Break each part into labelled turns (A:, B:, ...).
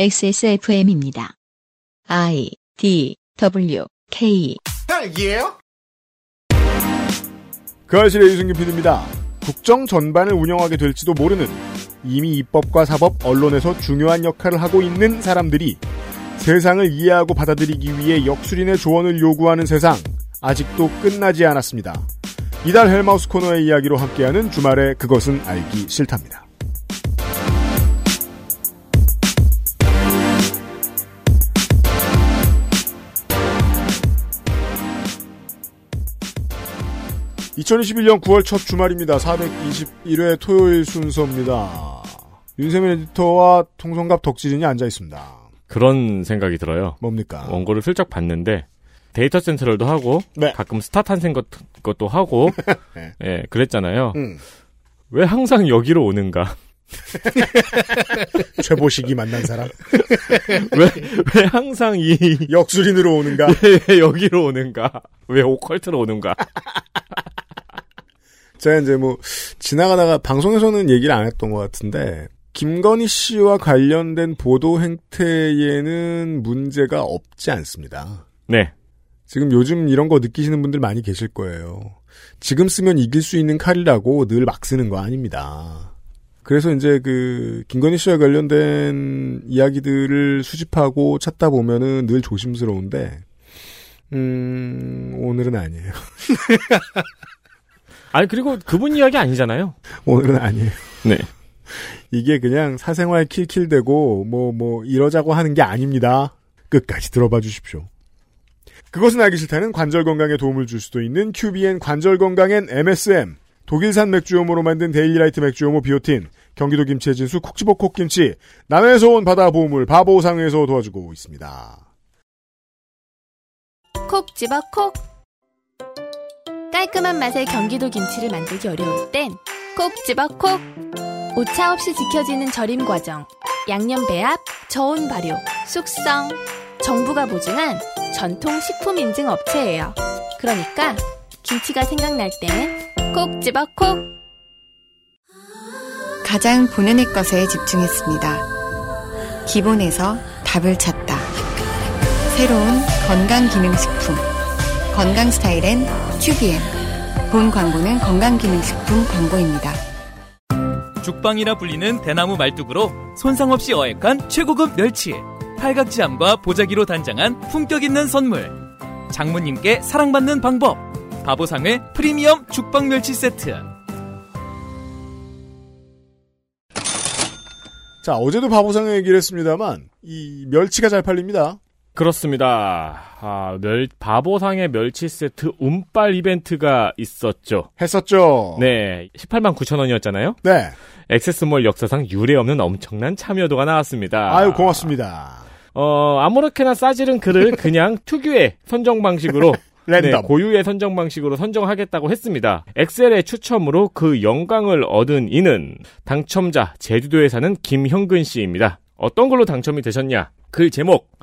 A: XSFM입니다. I D W K
B: 딸기예요? 그 아실의 유승균 PD입니다. 국정 전반을 운영하게 될지도 모르는 이미 입법과 사법, 언론에서 중요한 역할을 하고 있는 사람들이 세상을 이해하고 받아들이기 위해 역술인의 조언을 요구하는 세상 아직도 끝나지 않았습니다. 이달 헬마우스 코너의 이야기로 함께하는 주말에 그것은 알기 싫답니다. (2021년 9월) 첫 주말입니다 (421회) 토요일 순서입니다 윤세민 에디터와 통성갑 덕지진이 앉아 있습니다
C: 그런 생각이 들어요.
B: 뭡니까
C: 원고를 슬쩍 봤는데 데이터 센트럴도 하고
B: 네.
C: 가끔 스타 탄생 것, 것도 하고
B: 네.
C: 예 그랬잖아요.
B: 음,
C: 왜 항상 여기로 오는가?
B: 최보식이 만난 사람
C: 왜 왜 항상 이
B: 역술인으로 오는가
C: 왜 여기로 오는가? 왜 오컬트로 오는가?
B: 제가 이제 뭐 지나가다가 방송에서는 얘기를 안 했던 것 같은데 김건희 씨와 관련된 보도 행태에는 문제가 없지 않습니다.
C: 네.
B: 지금 요즘 이런 거 느끼시는 분들 많이 계실 거예요. 지금 쓰면 이길 수 있는 칼이라고 늘 막 쓰는 거 아닙니다. 그래서 이제 그 김건희 씨와 관련된 이야기들을 수집하고 찾다 보면은 늘 조심스러운데 음 오늘은 아니에요.
C: 아니 그리고 그분 이야기 아니잖아요.
B: 오늘은 아니에요.
C: 네.
B: 이게 그냥 사생활 킬킬대고 뭐뭐 이러자고 하는 게 아닙니다. 끝까지 들어봐 주십시오. 그것은 알기 싫다는 관절 건강에 도움을 줄 수도 있는 QBN 관절 건강엔 MSM 독일산 맥주효모로 만든 데일리라이트 맥주효모 비오틴 경기도 김치의 진수 콕지버 콕김치 남해에서 온 바다 보물 바보상에서 도와주고 있습니다.
D: 콕 집어 콕 깔끔한 맛의 경기도 김치를 만들기 어려울 땐 콕 집어 콕 오차 없이 지켜지는 절임 과정 양념 배합, 저온 발효, 숙성 정부가 보증한 전통 식품 인증 업체예요 그러니까 김치가 생각날 땐 콕 집어 콕
E: 가장 본연의 것에 집중했습니다. 기본에서 답을 찾다. 새로운 건강기능식품. 건강 스타일엔 튜비엔. 본 광고는 건강기능식품 광고입니다.
F: 죽방이라 불리는 대나무 말뚝으로 손상 없이 어획한 최고급 멸치. 팔각지함과 보자기로 단장한 품격 있는 선물. 장모님께 사랑받는 방법. 바보상회 프리미엄 죽방 멸치 세트.
B: 자 어제도 바보상 얘기를 했습니다만 이 멸치가 잘 팔립니다.
C: 그렇습니다. 아, 멸, 바보상의 멸치 세트 운빨 이벤트가 있었죠.
B: 했었죠.
C: 네. 18만 9천 원이었잖아요.
B: 네.
C: 액세스몰 역사상 유례 없는 엄청난 참여도가 나왔습니다.
B: 아유 고맙습니다.
C: 어, 아무렇게나 싸지른 글을 그냥 특유의 선정 방식으로
B: 랜덤.
C: 네, 고유의 선정 방식으로 선정하겠다고 했습니다. 엑셀의 추첨으로 그 영광을 얻은 이는 당첨자 제주도에 사는 김형근 씨입니다. 어떤 걸로 당첨이 되셨냐? 글 제목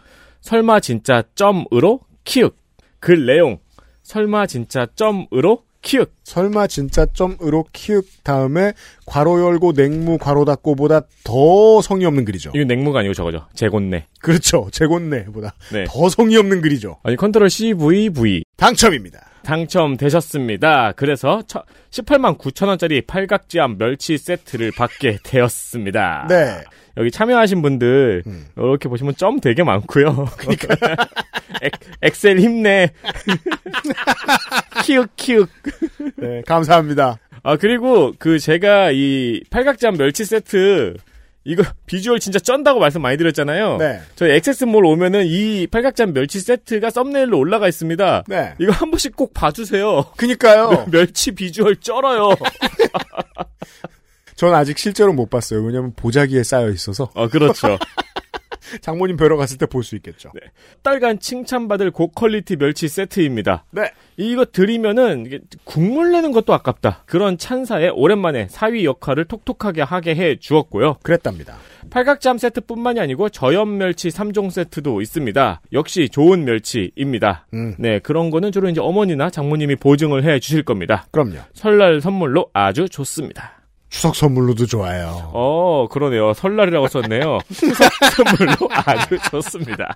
C: 설마 진짜 점으로 키읔 글 내용 설마 진짜 점으로 키읔
B: 설마 진짜 점으로 키읔 다음에 괄호 열고 냉무 괄호 닫고보다 더 성의 없는 글이죠.
C: 이거 냉무가 아니고 저거죠. 제곧내.
B: 그렇죠. 제곧내보다
C: 네.
B: 더 성의 없는 글이죠.
C: 아니 컨트롤 CVV
B: 당첨입니다.
C: 당첨되셨습니다. 그래서 18만 9천 원짜리 팔각지암 멸치 세트를 받게 되었습니다.
B: 네.
C: 여기 참여하신 분들
B: 음.
C: 이렇게 보시면 점 되게 많고요. 그러니까 엑셀 힘내. 키읔 키읔.
B: 네, 감사합니다.
C: 아 그리고 그 제가 이 팔각지암 멸치 세트 이거 비주얼 진짜 쩐다고 말씀 많이 드렸잖아요.
B: 네.
C: 저희 액세스몰 오면은 이 팔각지암 멸치 세트가 썸네일로 올라가 있습니다.
B: 네.
C: 이거 한 번씩 꼭 봐주세요.
B: 그니까요.
C: 멸치 비주얼 쩔어요.
B: 전 아직 실제로 못 봤어요. 왜냐면 보자기에 쌓여 있어서
C: 어, 그렇죠.
B: 장모님 뵈러 갔을 때 볼 수 있겠죠.
C: 딸간 칭찬받을 고퀄리티 멸치 세트입니다.
B: 네.
C: 이거 드리면은 국물 내는 것도 아깝다. 그런 찬사에 오랜만에 사위 역할을 톡톡하게 하게 해 주었고요.
B: 그랬답니다.
C: 팔각잠 세트뿐만이 아니고 저염 멸치 3종 세트도 있습니다. 역시 좋은 멸치입니다.
B: 음.
C: 네, 그런 거는 주로 이제 어머니나 장모님이 보증을 해 주실 겁니다.
B: 그럼요.
C: 설날 선물로 아주 좋습니다.
B: 추석 선물로도 좋아요.
C: 어, 그러네요. 설날이라고 썼네요. 추석 선물로 아주 좋습니다.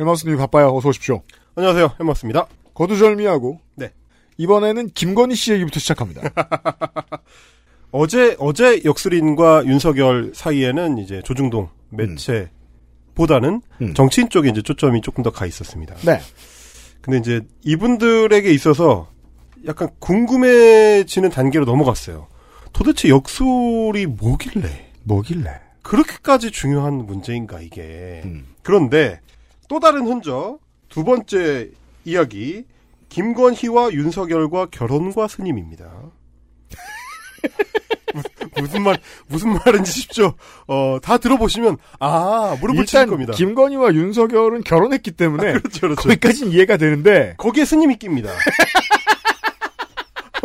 B: 헬마우스님이 바빠요. 어서 오십시오.
G: 안녕하세요 헬마우스입니다
B: 거두절미하고
G: 네.
B: 이번에는 김건희 씨 얘기부터 시작합니다.
G: 어제 어제 역술인과 사이에는 이제 조중동 매체보다는
B: 음.
G: 정치인 쪽에 이제 초점이 조금 더 가 있었습니다.
B: 네.
G: 근데 이제 이분들에게 있어서 약간 궁금해지는 단계로 넘어갔어요. 도대체 역술이 뭐길래
B: 뭐길래?
G: 그렇게까지 중요한 문제인가 이게.
B: 음.
G: 그런데 또 다른 흔적 두 번째 이야기 김건희와 윤석열과 결혼과 스님입니다. 무- 무슨 말 무슨 말인지 쉽죠. 어, 다 들어보시면 아 무릎을 칠
B: 일단
G: 겁니다.
B: 김건희와 윤석열은 결혼했기 때문에
G: 그렇죠, 그렇죠.
B: 거기까지는 이해가 되는데
G: 거기에 스님이 낍니다.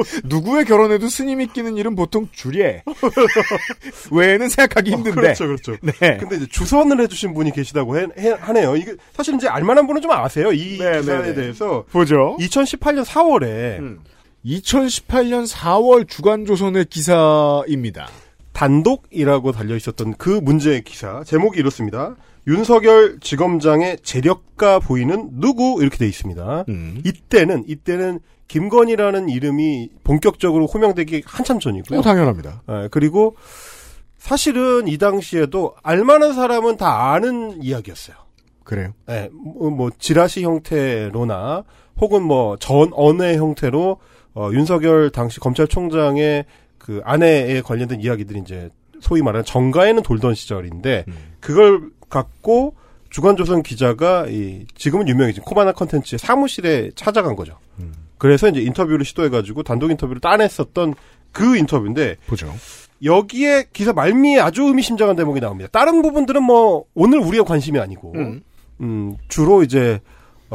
B: 누구의 결혼에도 스님이 끼는 일은 보통 줄이에 외에는 생각하기 힘든데.
G: 그렇죠, 그렇죠.
B: 네.
G: 근데 이제 주선을 해주신 분이 계시다고 해, 해- 하네요. 이게 사실 이제 알만한 분은 좀 아세요. 이
B: 네,
G: 기사에
B: 네, 네.
G: 대해서
B: 보죠.
G: 2018년 4월에
B: 2018년 4월 주간조선의 기사입니다.
G: 단독이라고 달려 있었던 그 문제의 기사 제목이 이렇습니다. 윤석열 지검장의 재력가 보이는 누구 이렇게 돼 있습니다.
B: 음.
G: 이때는 이때는 김건희라는 이름이 본격적으로 호명되기 한참 전이고요.
B: 어, 당연합니다.
G: 예, 그리고 사실은 이 당시에도 알만한 사람은 다 아는 이야기였어요.
B: 그래요.
G: 예, 뭐, 뭐 지라시 형태로나 혹은 뭐 전 언의 형태로 어, 윤석열 당시 검찰총장의 그 아내에 관련된 이야기들이 이제 소위 말하는 정가에는 돌던 시절인데 그걸 갖고 주간조선 기자가 이 지금은 유명해진 코바나 컨텐츠의 사무실에 찾아간 거죠. 그래서 이제 인터뷰를 시도해가지고 단독 인터뷰를 따냈었던 그 인터뷰인데
B: 보죠.
G: 여기에 기사 말미에 아주 의미심장한 대목이 나옵니다. 다른 부분들은 뭐 오늘 우리의 관심이 아니고
B: 음.
G: 음, 주로 이제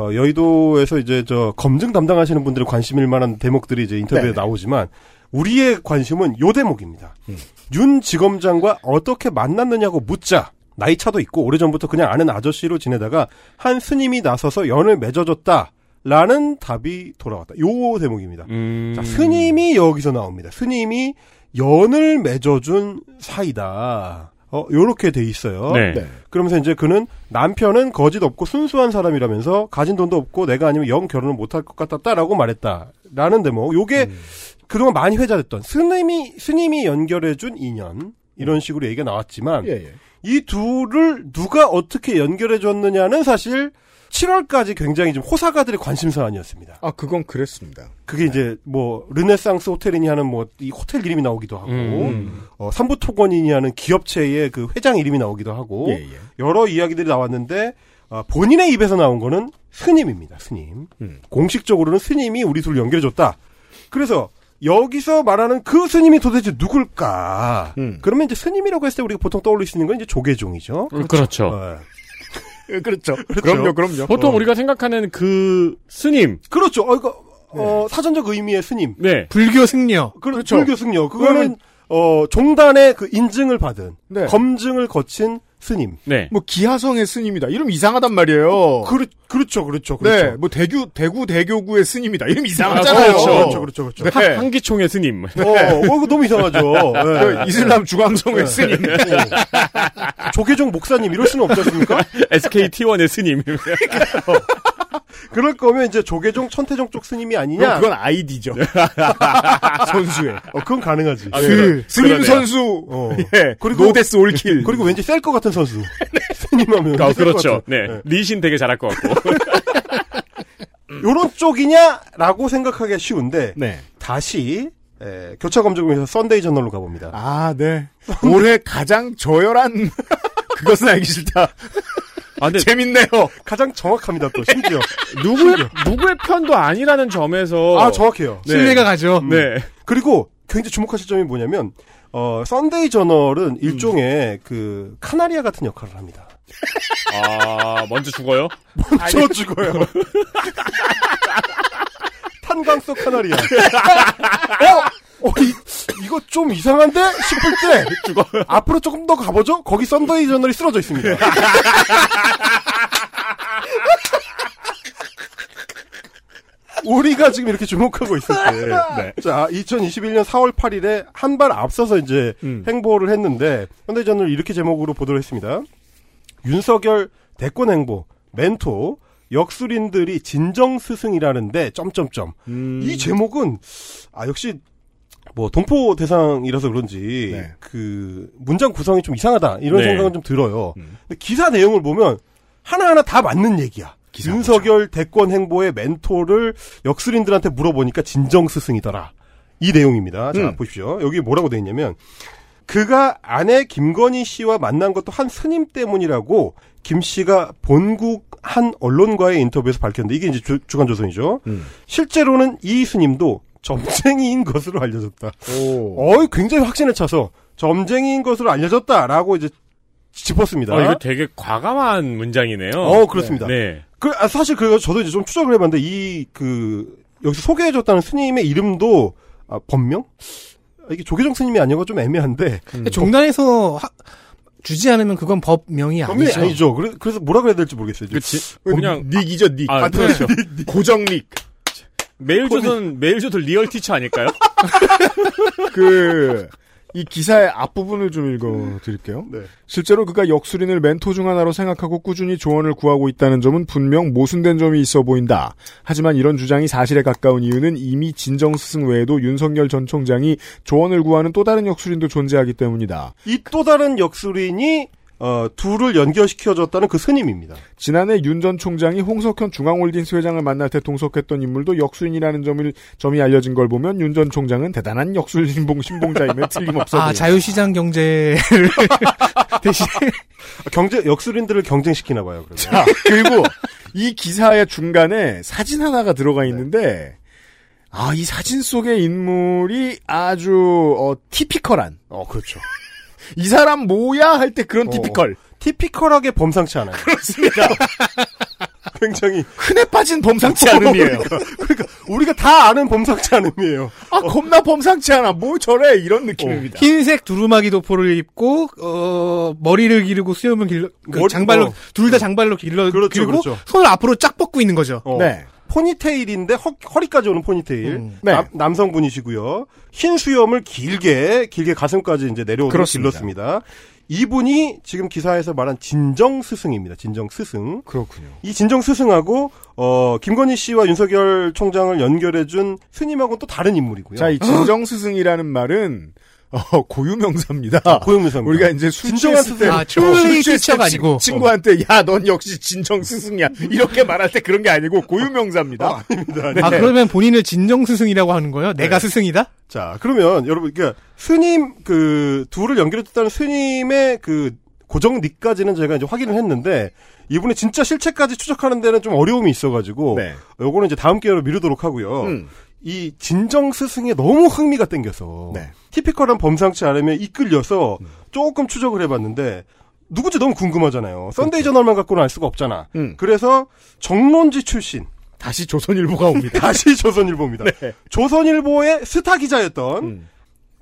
G: 어, 여의도에서 이제 저 검증 담당하시는 분들의 관심일 만한 대목들이 이제 인터뷰에
B: 네네.
G: 나오지만 우리의 관심은 요 대목입니다.
B: 음.
G: 윤 지검장과 어떻게 만났느냐고 묻자. 나이 차도 있고 오래전부터 그냥 아는 아저씨로 지내다가 한 스님이 나서서 연을 맺어줬다. 라는 답이 돌아왔다. 요 대목입니다.
C: 음.
G: 자, 스님이 여기서 나옵니다. 스님이 연을 맺어준 사이다. 어, 요렇게 돼 있어요.
C: 네.
B: 네.
G: 그러면서 이제 그는 남편은 거짓 없고 순수한 사람이라면서 가진 돈도 없고 내가 아니면 영 결혼을 못할 것 같았다라고 말했다. 라는 대목. 요게
B: 음.
G: 그동안 많이 회자됐던 스님이, 스님이 연결해준 인연. 이런 식으로 얘기가 나왔지만
B: 예, 예.
G: 이 둘을 누가 어떻게 연결해줬느냐는 사실 7월까지 굉장히 좀 호사가들의 관심사 아니었습니다.
B: 아, 그건 그랬습니다.
G: 그게 이제 뭐 르네상스 호텔이니 하는 뭐 이 호텔 이름이 나오기도 하고
C: 음.
G: 어, 삼부토건이니 하는 기업체의 그 회장 이름이 나오기도 하고
B: 예, 예.
G: 여러 이야기들이 나왔는데 아, 본인의 입에서 나온 거는 스님입니다. 스님.
B: 음.
G: 공식적으로는 스님이 우리 둘 연결해 줬다. 그래서 여기서 말하는 그 스님이 도대체 누굴까?
B: 음.
G: 그러면 이제 스님이라고 했을 때 우리가 보통 떠올릴 수 있는 건 이제 조계종이죠.
C: 그렇죠.
G: 어,
B: 그렇죠. 그럼요, 그럼요.
C: 보통
B: 어.
C: 우리가 생각하는 그 스님,
G: 그렇죠. 어, 이거 어, 사전적 의미의 스님.
C: 네.
B: 불교 승려.
G: 그,
B: 그렇죠.
G: 불교 승려. 그거는 어 종단의 그 인증을 받은
B: 네.
G: 검증을 거친 스님.
C: 네.
B: 뭐 기하성의 스님이다. 이름 이상하단 말이에요.
G: 그렇 그렇죠, 그렇죠,
B: 네,
G: 그렇죠.
B: 뭐 대구 대구 대교구의 스님이다. 이름 이상하잖아요.
C: 그렇죠.
G: 그렇죠, 그렇죠, 그렇죠.
B: 네.
C: 한- 한기총의 스님.
G: 어, 어, 이거 너무 이상하죠. 네.
B: 그 이슬람 주광성의 스님.
G: 조계종 목사님 이럴 수는 없지 않습니까?
C: SKT1의 스님.
G: 그럴 거면 이제 조계종 천태종 쪽 스님이 아니냐?
B: 그건 아이디죠. 선수의.
G: 어, 그건 가능하지.
C: 아,
B: 그 스님. 선수.
G: 어.
B: 예.
G: 그리고-
B: no death all kill.
G: 그리고 왠지 셀 것 같은 선수. 스님 하면.
C: 아,
G: 왠지 셀것
C: 그렇죠.
G: 같은.
C: 네. 리신 되게 잘할 것 같고.
G: 요런 쪽이냐라고 생각하기가 쉬운데
B: 네.
G: 다시 에, 교차 검증에서 썬데이 저널로 가봅니다.
B: 아, 네. 올해 가장 저열한 그것은 알기 싫다.
C: 아, 근데
B: 재밌네요.
G: 가장 정확합니다 또 심지어.
C: 누구의 누구의 편도 아니라는 점에서
G: 아 정확해요.
C: 네.
H: 신뢰가 가죠.
C: 네.
G: 그리고 굉장히 주목하실 점이 뭐냐면 어 썬데이 저널은 일종의 그 카나리아 같은 역할을 합니다.
C: 아 먼저 죽어요?
G: 저 죽어요. 탄광 속 카나리아. 어? 어, 이, 이거 좀 이상한데? 싶을 때, 죽어. 앞으로 조금 더 가보죠? 거기 썬데이 저널이 쓰러져 있습니다. 우리가 지금 이렇게 주목하고 있을 때, 자, 2021년 4월 8일에 한 발 앞서서 이제
B: 음.
G: 행보를 했는데, 저널 이렇게 제목으로 보도를 했습니다. 윤석열 대권 행보, 멘토, 역술인들이 진정 스승이라는데 점점점.
B: 음.
G: 이 제목은 아 역시 뭐 동포 대상이라서 그런지
B: 네.
G: 그 문장 구성이 좀 이상하다 이런
C: 네.
G: 생각은 좀 들어요.
B: 음.
G: 근데 기사 내용을 보면 하나하나 다 맞는 얘기야. 윤석열 대권 행보의 멘토를 역술인들한테 물어보니까 진정 스승이더라. 이 내용입니다. 자,
B: 음.
G: 보십시오. 여기 뭐라고 돼 있냐면 그가 아내 김건희 씨와 만난 것도 한 스님 때문이라고 김 씨가 본국 한 언론과의 인터뷰에서 밝혔는데 이게 이제 주, 주간조선이죠.
B: 음.
G: 실제로는 이 스님도 점쟁이인 것으로 알려졌다.
B: 오.
G: 어이 굉장히 확신을 차서 점쟁이인 것으로 알려졌다라고 이제 짚었습니다.
C: 아, 이거 되게 과감한 문장이네요.
G: 어, 그렇습니다.
C: 네.
G: 그, 아, 사실 그래서 저도 이제 좀 추적을 해봤는데 이 그 여기서 소개해줬다는 스님의 이름도 아, 법명? 아, 이게 조계종 스님이 아니고 좀 애매한데
H: 종단에서 하- 주지 않으면 그건 법명이
G: 법명이
H: 아니죠.
G: 아니죠. 그래, 그래 서 뭐라 그래야 될지 모르겠어요.
C: 그치. 그냥
B: nick이죠, nick.
C: 아, 그렇죠.
B: 고정 nick.
C: 메일조선 메일조선 real teacher 아닐까요?
B: 그, 이 기사의 앞부분을 좀 읽어드릴게요.
G: 네.
B: 실제로 그가 역술인을 멘토 중 하나로 생각하고 꾸준히 조언을 구하고 있다는 점은 분명 모순된 점이 있어 보인다. 하지만 이런 주장이 사실에 가까운 이유는 이미 진정 스승 외에도 윤석열 전 총장이 조언을 구하는 또 다른 역술인도 존재하기 때문이다.
G: 이 또 다른 역술인이 어, 둘을 연결시켜줬다는 그 스님입니다.
B: 지난해 윤 전 총장이 홍석현 중앙홀딩스 회장을 만날 때 동석했던 인물도 역술인이라는 점을 점이 알려진 걸 보면 윤 전 총장은 대단한 역술 신봉 신봉자임에 틀림없어
H: 아. 자유시장 경제를 대신
G: 경제 역술인들을 경쟁시키나 봐요. 그러면.
B: 자, 그리고 이 기사의 중간에 사진 하나가 들어가 있는데, 아, 이 사진 속의 인물이 아주, 어, 티피컬한.
G: 어, 그렇죠.
B: 이 사람 뭐야? 할 때 그런
G: 어.
B: 티피컬.
G: 티피컬하게 범상치 않아요.
B: 그렇습니다.
G: 굉장히
B: 흔해 빠진 범상치 않음이에요.
G: 그러니까 우리가 다 아는 범상치 않음이에요.
B: 아, 겁나 범상치 않아. 뭐 저래? 이런 느낌입니다.
H: 흰색 두루마기 도포를 입고 어 머리를 기르고 수염을 길러 그
G: 머리-
H: 장발로
G: 어.
H: 둘다 장발로 길러
G: 그렇죠,
H: 길고
G: 그렇죠.
H: 손을 앞으로 쫙 뻗고 있는 거죠.
G: 어.
B: 네.
G: 포니테일인데 허, 허리까지 오는 포니테일.
H: 음.
B: 네.
G: 남, 성분이시고요 흰 수염을 길게 길게 가슴까지 이제
B: 그렇습니다.
G: 길렀습니다. 이분이 지금 기사에서 말한 진정 스승입니다. 진정 스승.
B: 그렇군요.
G: 이 진정 스승하고 어 김건희 씨와 윤석열 총장을 연결해 준 스님하고는 또 다른 인물이고요.
B: 자, 이 진정 스승이라는 말은, 어, 고유명사입니다.
G: 고용무사입니다.
B: 우리가 이제 술
G: 진정한 스승.
H: 아, teacher가
B: 친-
H: 아니고.
B: 친구한테 야 넌 역시 진정 스승이야 이렇게 말할 때 그런 게 아니고 고유명사입니다. 네.
H: 아 그러면 본인을 진정 스승이라고 하는 거예요? 내가 스승이다?
G: 자, 그러면 여러분, 그러니까 스님 그 둘을 연결했다는 스님의 그 고정 닉까지는 제가 이제 확인을 했는데 이분의 진짜 실체까지 추적하는 데는 좀 어려움이 있어가지고
B: 네.
G: 요거는 이제 다음 기회로 미루도록 하고요.
B: 음.
G: 이 진정 스승에 너무 흥미가 땡겨서
B: 네.
G: typical한 범상치 않음에 이끌려서 조금 추적을 해봤는데 누구지 너무 궁금하잖아요. 썬데이 저널만 갖고는 알 수가 없잖아.
B: 음.
G: 그래서 정론지 출신
B: 다시 조선일보가 옵니다.
G: 다시 조선일보입니다.
B: 네.
G: 조선일보의 스타 기자였던
B: 음.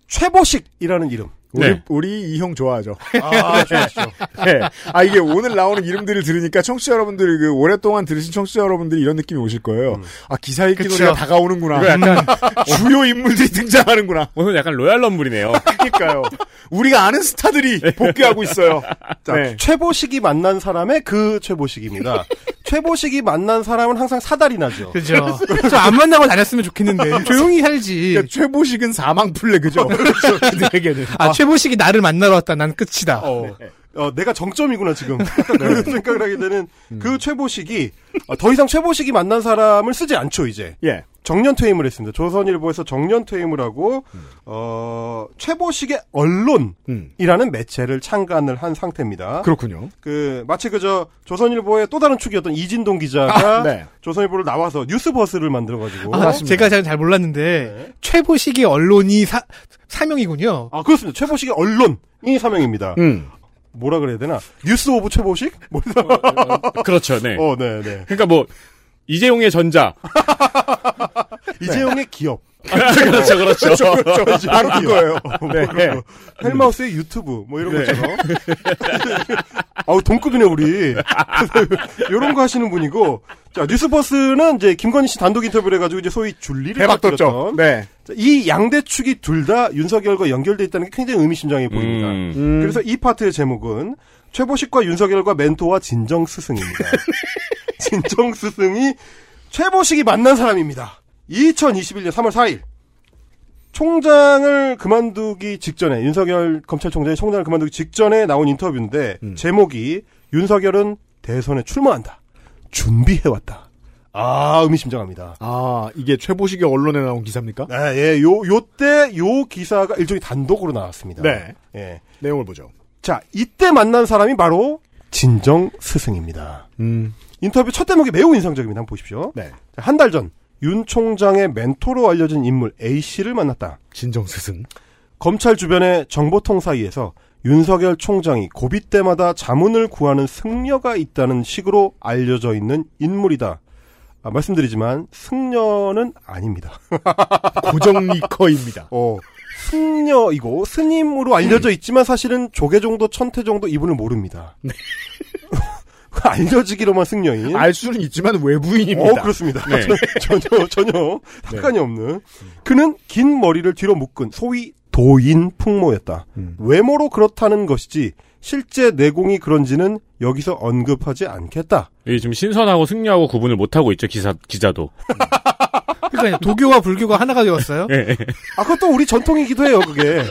G: 최보식이라는 이름.
B: 우리
C: 네.
B: 우리 이 형 좋아하죠.
G: 아, 좋았죠.
B: 네. 아 이게 오늘 나오는 이름들을 들으니까 청취자 여러분들 그 오랫동안 들으신 청취자 여러분들이 이런 느낌이 오실 거예요. 아 기사 읽기. 노래가 다가오는구나.
C: 약간
B: 주요 인물들이 등장하는구나.
C: 오늘 약간 로얄 럼블이네요.
B: 그러니까요. 우리가 아는 스타들이 복귀하고 있어요.
G: 자,
B: 네.
G: 최보식이 만난 사람의 그 최보식입니다. 최보식이 만난 사람은 항상 사달이 나죠.
H: 그죠. 저안 만나고 다녔으면 좋겠는데 조용히 살지.
B: 그러니까 최보식은 사망 플레 그죠? 그들에게는.
H: 아, 최보식이 나를 만나러 왔다. 난 끝이다.
G: 어, 어, 내가 정점이구나 지금 그런 생각을 하게 되는 그 최보식이 어, 더 이상 최보식이 만난 사람을 쓰지 않죠 이제
B: 예.
G: 정년 퇴임을 했습니다. 조선일보에서 정년 퇴임을 하고 어 최보식의 언론이라는
B: 음.
G: 매체를 창간을 한 상태입니다.
B: 그렇군요.
G: 그 마치 그저 조선일보의 또 다른 축이었던 이진동 기자가
B: 아, 네.
G: 조선일보를 나와서 뉴스버스를 만들어 가지고
H: 아, 제가 잘, 잘 몰랐는데
G: 네.
H: 최보식의 언론이 사, 사명이군요.
G: 아 그렇습니다. 최보식의 언론이 사명입니다.
B: 음.
G: 뭐라 그래야 되나? News of 최보식? 뭐
C: 그렇죠. 네.
G: 어, 네, 네.
C: 그러니까 뭐 이재용의 전자.
G: 이재용의 기업.
C: 그렇죠, 그렇죠.
G: 그렇죠.
B: 바로 그거예요. 네.
G: 헬마우스의 유튜브 뭐 이런
B: 네.
G: 것처럼. 아우 동급이네 우리. 이런 거 하시는 분이고 자 뉴스버스는 이제 김건희 씨 단독 인터뷰를 해가지고 이제 소위 줄리를
B: 대박 떴죠. 네.
G: 자, 이 양대 축이 둘 다 윤석열과 연결돼 있다는 게 굉장히 의미심장해 보입니다.
C: 음.
B: 음.
G: 그래서 이 파트의 제목은 최보식과 윤석열과 멘토와 진정 스승입니다. 진정 스승이 최보식이 만난 사람입니다. 2021년 3월 4일 총장을 그만두기 직전에 윤석열 검찰총장이 총장을 그만두기 직전에 나온 인터뷰인데
B: 음.
G: 제목이 윤석열은 대선에 출마한다. 준비해왔다. 아 의미심장합니다.
B: 아, 이게 최보식의 언론에 나온 기사입니까?
G: 네, 예, 요, 요 때, 요 기사가 일종의 단독으로 나왔습니다.
B: 네.
G: 예.
B: 내용을 보죠.
G: 자, 이때 만난 사람이 바로 진정 스승입니다.
B: 음.
G: 인터뷰 첫 대목이 매우 인상적입니다. 한번 보십시오.
B: 네.
G: 한 달 전, 윤 총장의 멘토로 알려진 인물 A씨를 만났다.
B: 진정 스승.
G: 검찰 주변의 정보통 사이에서 윤석열 총장이 고비 때마다 자문을 구하는 승려가 있다는 식으로 알려져 있는 인물이다. 아, 말씀드리지만 승려는 아닙니다.
B: 고정리커입니다.
G: 어, 승려이고 스님으로 알려져 있지만 사실은 조계 정도 천태 정도 이분을 모릅니다. 알려지기로만 승려인.
B: 알 수는 있지만 외부인입니다.
G: 어, 그렇습니다.
C: 네.
G: 전혀, 전혀 상관이 없는. 그는 긴 머리를 뒤로 묶은 소위 도인 풍모였다.
B: 음.
G: 외모로 그렇다는 것이지 실제 내공이 그런지는 여기서 언급하지 않겠다.
C: 이게 좀 신선하고 승려하고 구분을 못 하고 있죠 기사 기자도.
H: 그러니까 도교와 불교가 하나가 되었어요.
C: 예.
G: 아, 그것도 우리 전통이기도 해요, 그게.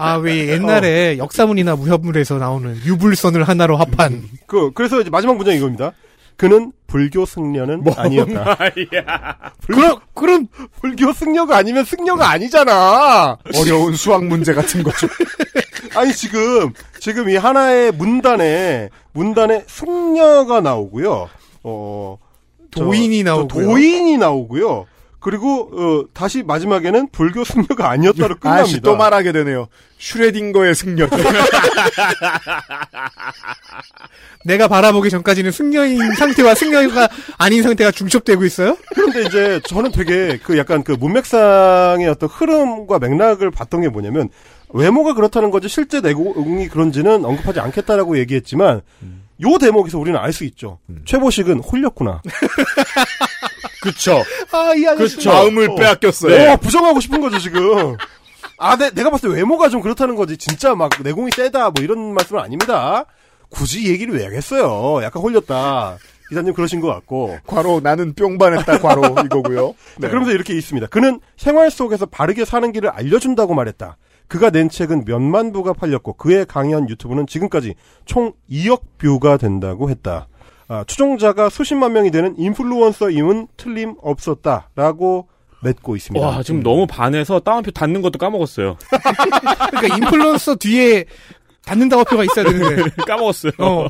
H: 아, 왜 옛날에 역사문이나 무협물에서 나오는 유불선을 하나로 합한
G: 그, 그래서 이제 마지막 문장이 이겁니다. 그는 불교 승려는
B: 뭐,
G: 아니었다.
H: 그럼 그럼
G: 불교 승려가 아니면 승려가 아니잖아.
B: 어려운 수학 문제 같은 거죠.
G: 아니 지금 지금 이 하나의 문단에 문단에 승려가 나오고요. 어 저-
H: 도인이
G: 저
H: 나오고요.
G: 도인이 나오고요. 그리고 어, 다시 마지막에는 불교 승려가 아니었다로 끝납니다.
B: 아씨 또 말하게 되네요. 슈레딩거의 승려.
H: 내가 바라보기 전까지는 승려인 상태와 승려가 아닌 상태가 중첩되고 있어요?
G: 그런데 이제 저는 되게 그 약간 그 문맥상의 어떤 흐름과 맥락을 봤던 게 뭐냐면 외모가 그렇다는 거지 실제 내공이 그런지는 언급하지 않겠다라고 얘기했지만 요 대목에서 우리는 알 수 있죠. 최보식은 홀렸구나.
B: 그쵸.
H: 아, 이 아저씨.
B: 그렇죠. 마음을
G: 어.
B: 빼앗겼어요.
G: 어, 부정하고 싶은 거죠, 지금. 아, 내, 내가 봤을 때 외모가 좀 그렇다는 거지. 진짜 막 내공이 세다, 뭐 이런 말씀은 아닙니다. 굳이 얘기를 왜 하겠어요. 약간 홀렸다. 기자님 그러신 것 같고.
B: 과로 나는 뿅반했다 과로 이거고요.
G: 자, 그러면서 이렇게 있습니다. 그는 생활 속에서 바르게 사는 길을 알려준다고 말했다. 그가 낸 책은 몇만 부가 팔렸고 그의 강의한 유튜브는 지금까지 총 2억 뷰가 된다고 했다. 아, 추종자가 수십만 명이 되는 인플루언서임은 틀림없었다라고 맺고 있습니다.
C: 와 지금 너무 반해서 따옴표 닫는 것도 까먹었어요.
H: 그러니까 인플루언서 뒤에 닫는 따옴표가 있어야 되는데.
C: 까먹었어요.
H: 어.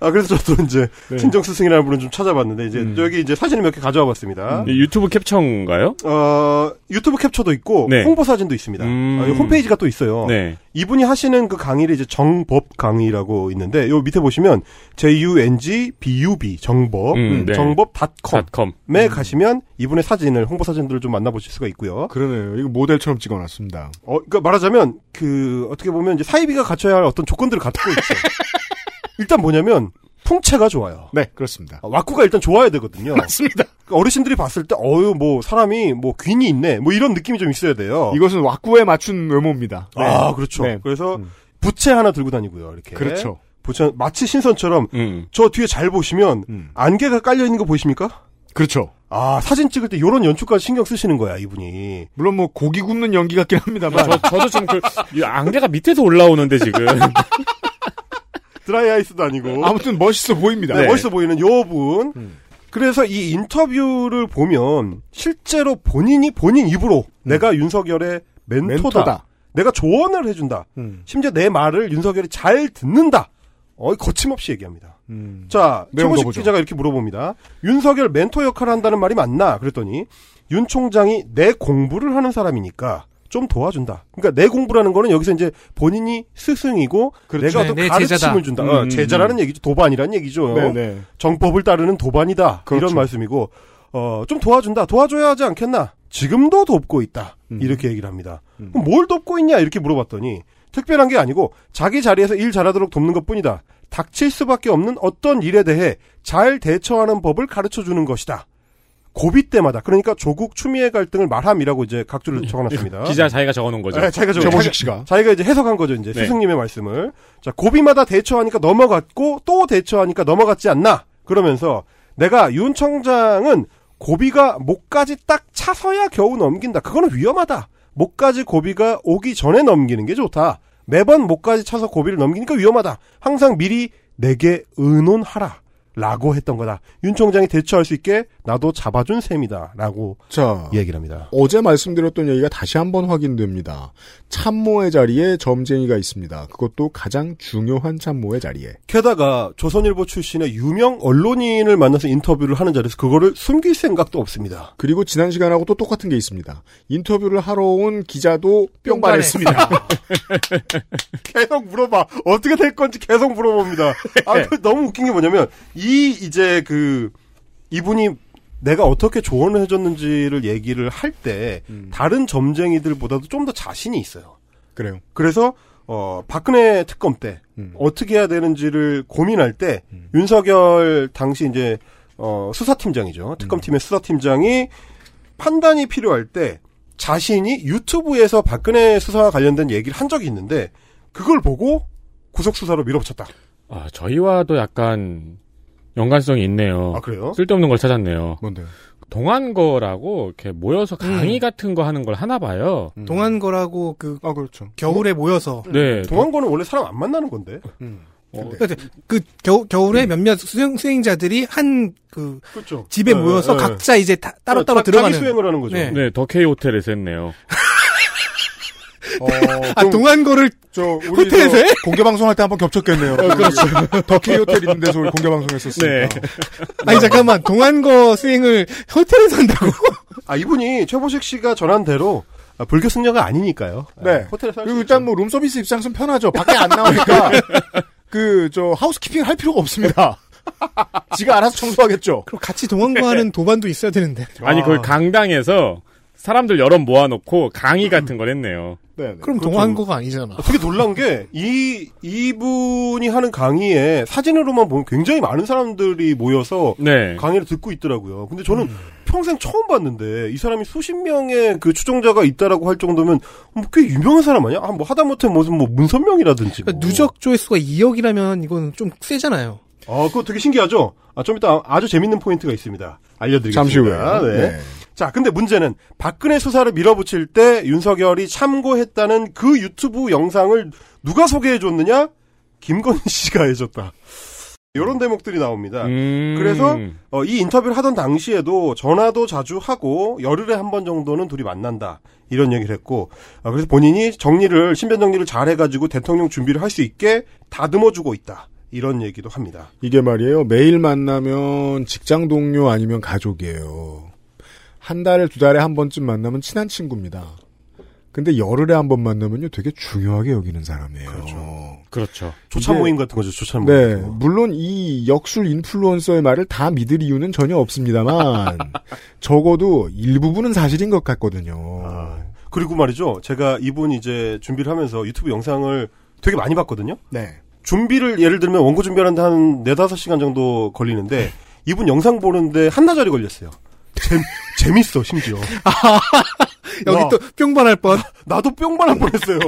G: 아, 그래서 저도 이제
B: 네.
G: 진정 스승이라는 분을 좀 찾아봤는데 이제
C: 음.
G: 여기 이제 사진을 몇 개 가져와 봤습니다.
C: 이 유튜브 캡처인가요?
G: 어, 유튜브 캡처도 있고
C: 네.
G: 홍보 사진도 있습니다.
C: 음.
G: 아, 이 홈페이지가 또 있어요.
C: 네.
G: 이분이 하시는 그 강의를 이제 정법 강의라고 있는데 요 밑에 보시면 JUNG BUB 정법
C: 음, 네.
G: 정법.com에
C: 닷컴.
G: 가시면 이분의 사진을 홍보 사진들을 좀 만나보실 수가 있고요.
B: 그러네요. 이거 모델처럼 찍어놨습니다.
G: 어, 그러니까 말하자면 그 어떻게 보면 이제 사이비가 갖춰야 할 어떤 조건들을 갖고 있죠. 일단 뭐냐면 풍채가 좋아요.
B: 네, 그렇습니다.
G: 아, 왁구가 일단 좋아야 되거든요.
B: 맞습니다.
G: 그러니까 어르신들이 봤을 때 어유 뭐 사람이 뭐 귀이 있네 뭐 이런 느낌이 좀 있어야 돼요.
B: 이것은 왁구에 맞춘 외모입니다. 네.
G: 아 그렇죠.
B: 네.
G: 그래서
B: 음.
G: 부채 하나 들고 다니고요. 이렇게
B: 그렇죠.
G: 부채 마치 신선처럼
C: 음.
G: 저 뒤에 잘 보시면
B: 음.
G: 안개가 깔려 있는 거 보이십니까?
B: 그렇죠.
G: 아 사진 찍을 때 이런 연출까지 신경 쓰시는 거야 이분이.
B: 물론 뭐 고기 굽는 연기 같긴 합니다만.
C: 저, 저도 지금 그, 이 안개가 밑에서 올라오는데 지금.
G: 드라이 아이스도 아니고.
B: 아무튼 멋있어 보입니다.
G: 네, 멋있어 보이는 요 분.
B: 음.
G: 그래서 이 인터뷰를 보면 실제로 본인이 본인 입으로 내가 윤석열의 멘토다.
B: 멘토다.
G: 내가 조언을 해준다.
B: 음.
G: 심지어 내 말을 윤석열이 잘 듣는다. 어, 거침없이 얘기합니다.
B: 음.
G: 자, 최고식. 기자가 이렇게 물어봅니다. 윤석열 멘토 역할을 한다는 말이 맞나? 그랬더니 윤 총장이 내 공부를 하는 사람이니까 좀 도와준다. 그러니까 내 공부라는 거는 여기서 이제 본인이 스승이고
B: 그렇죠.
G: 내가
H: 네,
G: 어떤
H: 내
G: 가르침을
H: 제자다.
G: 준다.
B: 음,
G: 어,
B: 음,
G: 제자라는 얘기죠. 도반이라는 얘기죠.
B: 네네.
G: 정법을 따르는 도반이다.
B: 그렇죠.
G: 이런 말씀이고 어, 좀 도와준다. 도와줘야 하지 않겠나? 지금도 돕고 있다.
B: 음.
G: 이렇게 얘기를 합니다.
B: 음.
G: 그럼 뭘 돕고 있냐? 이렇게 물어봤더니 특별한 게 아니고 자기 자리에서 일 잘하도록 돕는 것뿐이다. 닥칠 수밖에 없는 어떤 일에 대해 잘 대처하는 법을 가르쳐 주는 것이다. 고비 때마다 그러니까 조국 추미애 갈등을 말함이라고 이제 각주를 적어놨습니다.
C: 기자 자기가 적어놓은 거죠.
G: 네, 자기가 적어
B: 최보식 씨가.
G: 자기가 이제 해석한 거죠, 이제
C: 네.
G: 스승님의 말씀을. 자, 고비마다 대처하니까 넘어갔고 또 대처하니까 넘어갔지 않나? 그러면서 내가 윤 청장은 고비가 목까지 딱 차서야 겨우 넘긴다. 그거는 위험하다. 목까지 고비가 오기 전에 넘기는 게 좋다. 매번 목까지 차서 고비를 넘기니까 위험하다. 항상 미리 내게 의논하라. 라고 했던 거다. 윤 총장이 대처할 수 있게 나도 잡아준 셈이다. 라고
B: 자,
G: 얘기를 합니다.
B: 어제 말씀드렸던 얘기가 다시 한번 확인됩니다. 참모의 자리에 점쟁이가 있습니다. 그것도 가장 중요한 참모의 자리에.
G: 게다가 조선일보 출신의 유명 언론인을 만나서 인터뷰를 하는 자리에서 그거를 숨길 생각도 없습니다.
B: 그리고 지난 시간하고 또 똑같은 게 있습니다. 인터뷰를 하러 온 기자도 뿅발했습니다.
G: 계속 물어봐. 어떻게 될 건지 계속 물어봅니다. 아, 그 너무 웃긴 게 뭐냐면, 이, 이제 그, 이분이 내가 어떻게 조언을 해줬는지를 얘기를 할 때,
B: 음.
G: 다른 점쟁이들보다도 좀 더 자신이 있어요.
B: 그래요.
G: 그래서, 어, 박근혜 특검 때,
B: 음.
G: 어떻게 해야 되는지를 고민할 때,
B: 음.
G: 윤석열 당시 이제, 어, 수사팀장이죠.
B: 음.
G: 특검팀의 수사팀장이 판단이 필요할 때, 자신이 유튜브에서 박근혜 수사와 관련된 얘기를 한 적이 있는데, 그걸 보고 구속 수사로 밀어붙였다.
C: 아, 저희와도 약간 연관성이 있네요.
G: 아, 그래요?
C: 쓸데없는 걸 찾았네요.
B: 뭔데요?
C: 동안거라고 이렇게 모여서 강의 같은 거 하는 걸 하나 봐요.
B: 음.
H: 동한 거라고 그
B: 아, 그렇죠.
H: 겨울에 모여서
C: 네.
G: 동안거는 원래 사람 안 만나는 건데.
B: 음.
C: 어,
H: 그 겨우, 겨울에 몇몇 수행, 수행자들이 한그
G: 그렇죠.
H: 집에
G: 네,
H: 모여서
G: 네.
H: 각자 이제 다, 따로 따로
G: 자- 자기
H: 들어가는
G: 수행을 하는 거죠.
H: 네.
C: 네, 더케이 호텔에서 했네요.
B: 어, 아좀
H: 동한 거를
B: 저 우리
H: 호텔에서?
B: 공개 방송할 때 한번 겹쳤겠네요. 그렇죠. 더키 호텔 있는 데서 우리 공개 방송했었으니까.
C: 네.
H: 아니 잠깐만 동한 거 수행을 호텔에서 한다고?
G: 아 이분이 최보식 씨가 전한 대로 아, 불교 승려가 아니니까요.
B: 네.
G: 아, 호텔에서 할수
B: 그리고. 일단 뭐 룸 서비스 입장에서는 편하죠. 밖에 안 나오니까 그 저 하우스키핑 할 필요가 없습니다. 지가 알아서 청소하겠죠.
H: 그럼 같이 거 하는 도반도 있어야 되는데.
C: 아니,
B: 아.
C: 그 강당에서 사람들 여럿 모아놓고 강의 같은 걸 했네요.
B: 네, 네.
H: 그럼
G: 그렇죠.
H: 동한 거가 아니잖아.
G: 아, 되게 놀란 게, 이, 이분이 하는 강의에 사진으로만 보면 굉장히 많은 사람들이 모여서
C: 네.
G: 강의를 듣고 있더라고요. 근데 저는 평생 처음 봤는데, 이 사람이 수십 명의 그 추종자가 있다라고 할 정도면, 뭐 꽤 유명한 사람 아니야? 아, 뭐 하다못해 무슨 뭐 문선명이라든지. 뭐.
H: 그러니까 누적 조회수가 2억이라면 이건 좀 세잖아요.
G: 아, 그거 되게 신기하죠? 아, 좀 이따 아주 재밌는 포인트가 있습니다. 알려드리겠습니다.
B: 잠시 후에.
G: 네. 자, 근데 문제는 박근혜 수사를 밀어붙일 때 윤석열이 참고했다는 그 유튜브 영상을 누가 소개해 줬느냐? 김건희 씨가 해줬다. 이런 대목들이 나옵니다.
C: 음.
G: 그래서 어, 이 인터뷰를 하던 당시에도 전화도 자주 하고 열흘에 한 번 정도는 둘이 만난다. 이런 얘기를 했고 아, 그래서 본인이 정리를 신변 정리를 잘 해가지고 대통령 준비를 할 수 있게 다듬어주고 있다. 이런 얘기도 합니다.
B: 이게 말이에요. 매일 만나면 직장 동료 아니면 가족이에요. 한 달에 두 달에 한 번쯤 만나면 친한 친구입니다. 근데 열흘에 한 번 만나면요 되게 중요하게 여기는 사람이에요.
G: 그렇죠.
C: 그렇죠.
B: 이게-
G: 모임 같은 거죠. 조찬 모임.
B: 네. 물론 이 역술 인플루언서의 말을 다 믿을 이유는 전혀 없습니다만 적어도 일부분은 사실인 것 같거든요.
G: 아, 그리고 말이죠. 제가 이분 이제 준비를 하면서 유튜브 영상을 되게 많이 봤거든요.
B: 네.
G: 준비를 예를 들면 원고 준비하는데 한 네다섯 시간 정도 걸리는데 이분 영상 보는데 한나절이 걸렸어요. 재, 재밌어 심지어.
H: 여기
G: 와.
H: 또 뿅반할 뻔.
G: 나도 뿅반할 뻔했어요.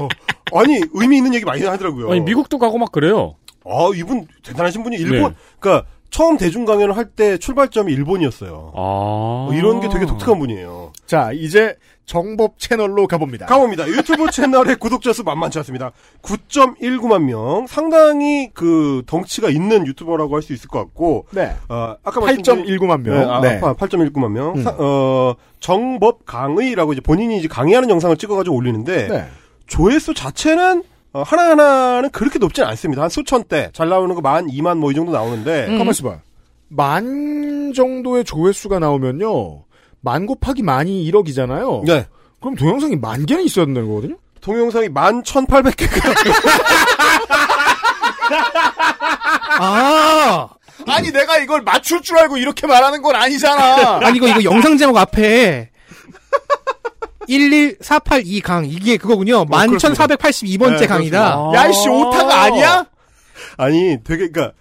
G: 아니 의미 있는 얘기 많이 하더라고요.
C: 아니, 미국도 가고 막 그래요.
G: 아 이분 대단하신 분이 일본.
C: 네.
G: 그러니까 처음 대중 강연을 할 때 출발점이 일본이었어요.
C: 아.
G: 어, 이런 게 되게 독특한 분이에요.
B: 자, 이제 정법 채널로 가봅니다.
G: 가봅니다. 유튜브 채널의 구독자 수 만만치 않습니다. 9.19만 명. 상당히 그 덩치가 있는 유튜버라고 할 수 있을 것 같고,
B: 네.
G: 어, 아까 말씀드린
B: 8.19만 명.
G: 네, 아,
B: 네.
G: 8.19만 명.
B: 음.
G: 사- 어, 정법 강의라고 이제 본인이 이제 강의하는 영상을 찍어가지고 올리는데,
B: 네.
G: 조회수 자체는 어, 하나하나는 그렇게 높진 않습니다. 한 수천 대. 잘 나오는 거 만, 이만 뭐 이 정도 나오는데,
H: 음.
B: 가만 있어 봐. 만 정도의 조회수가 나오면요. 만 곱하기 만이 1억이잖아요.
G: 네.
B: 그럼 동영상이 만 개는 있어야 된다는 거거든요?
G: 동영상이 만 천팔백 개가
H: 아,
B: 아니, 내가 이걸 맞출 줄 알고 이렇게 말하는 건 아니잖아.
H: 아니 이거 이거 영상 제목 앞에 11482 강 이게 그거군요.
G: 그렇습니다.
H: 11,482번째
G: 네,
H: 강이다.
C: 아.
B: 야, 이씨, 오타가 아니야?
G: 아니, 되게, 그니까,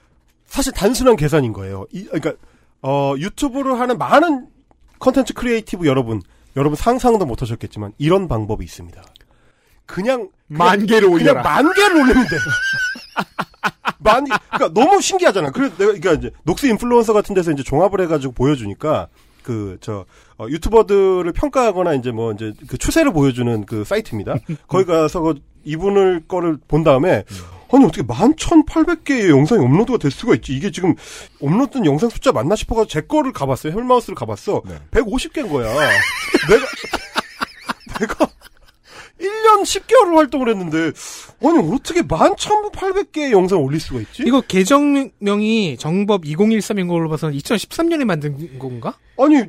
G: 사실 단순한 계산인 거예요. 이, 그러니까, 어, 유튜브를 하는 많은 contents creator 여러분, 여러분 상상도 못 하셨겠지만, 이런 방법이 있습니다. 그냥,
B: 만 개를
G: 그냥
B: 올려라.
G: 만 개를 올리면 돼. 만, 개- 그러니까 너무 신기하잖아. 그래서 내가, 그러니까 이제, Nox Influencer 같은 데서 이제 종합을 해 가지고 보여 주니까, 그, 저, 어, 유튜버들을 평가하거나 이제 뭐, 이제 그 추세를 보여주는 그 사이트입니다. 거기 가서 그 이분을 거를 본 다음에, 아니, 어떻게 11,800개의 영상이 업로드가 될 수가 있지? 이게 지금 업로드된 영상 숫자 맞나 싶어가지고 제 거를 가봤어요. 헬마우스를 가봤어.
B: 네.
G: 150개인 거야. 내가, 내가 1년 10개월을 활동을 했는데, 아니, 어떻게 11,800개의 영상을 올릴 수가 있지?
H: 이거 계정명이 정법 2013인 걸로 봐서 2013년에 만든 건가?
G: 아니,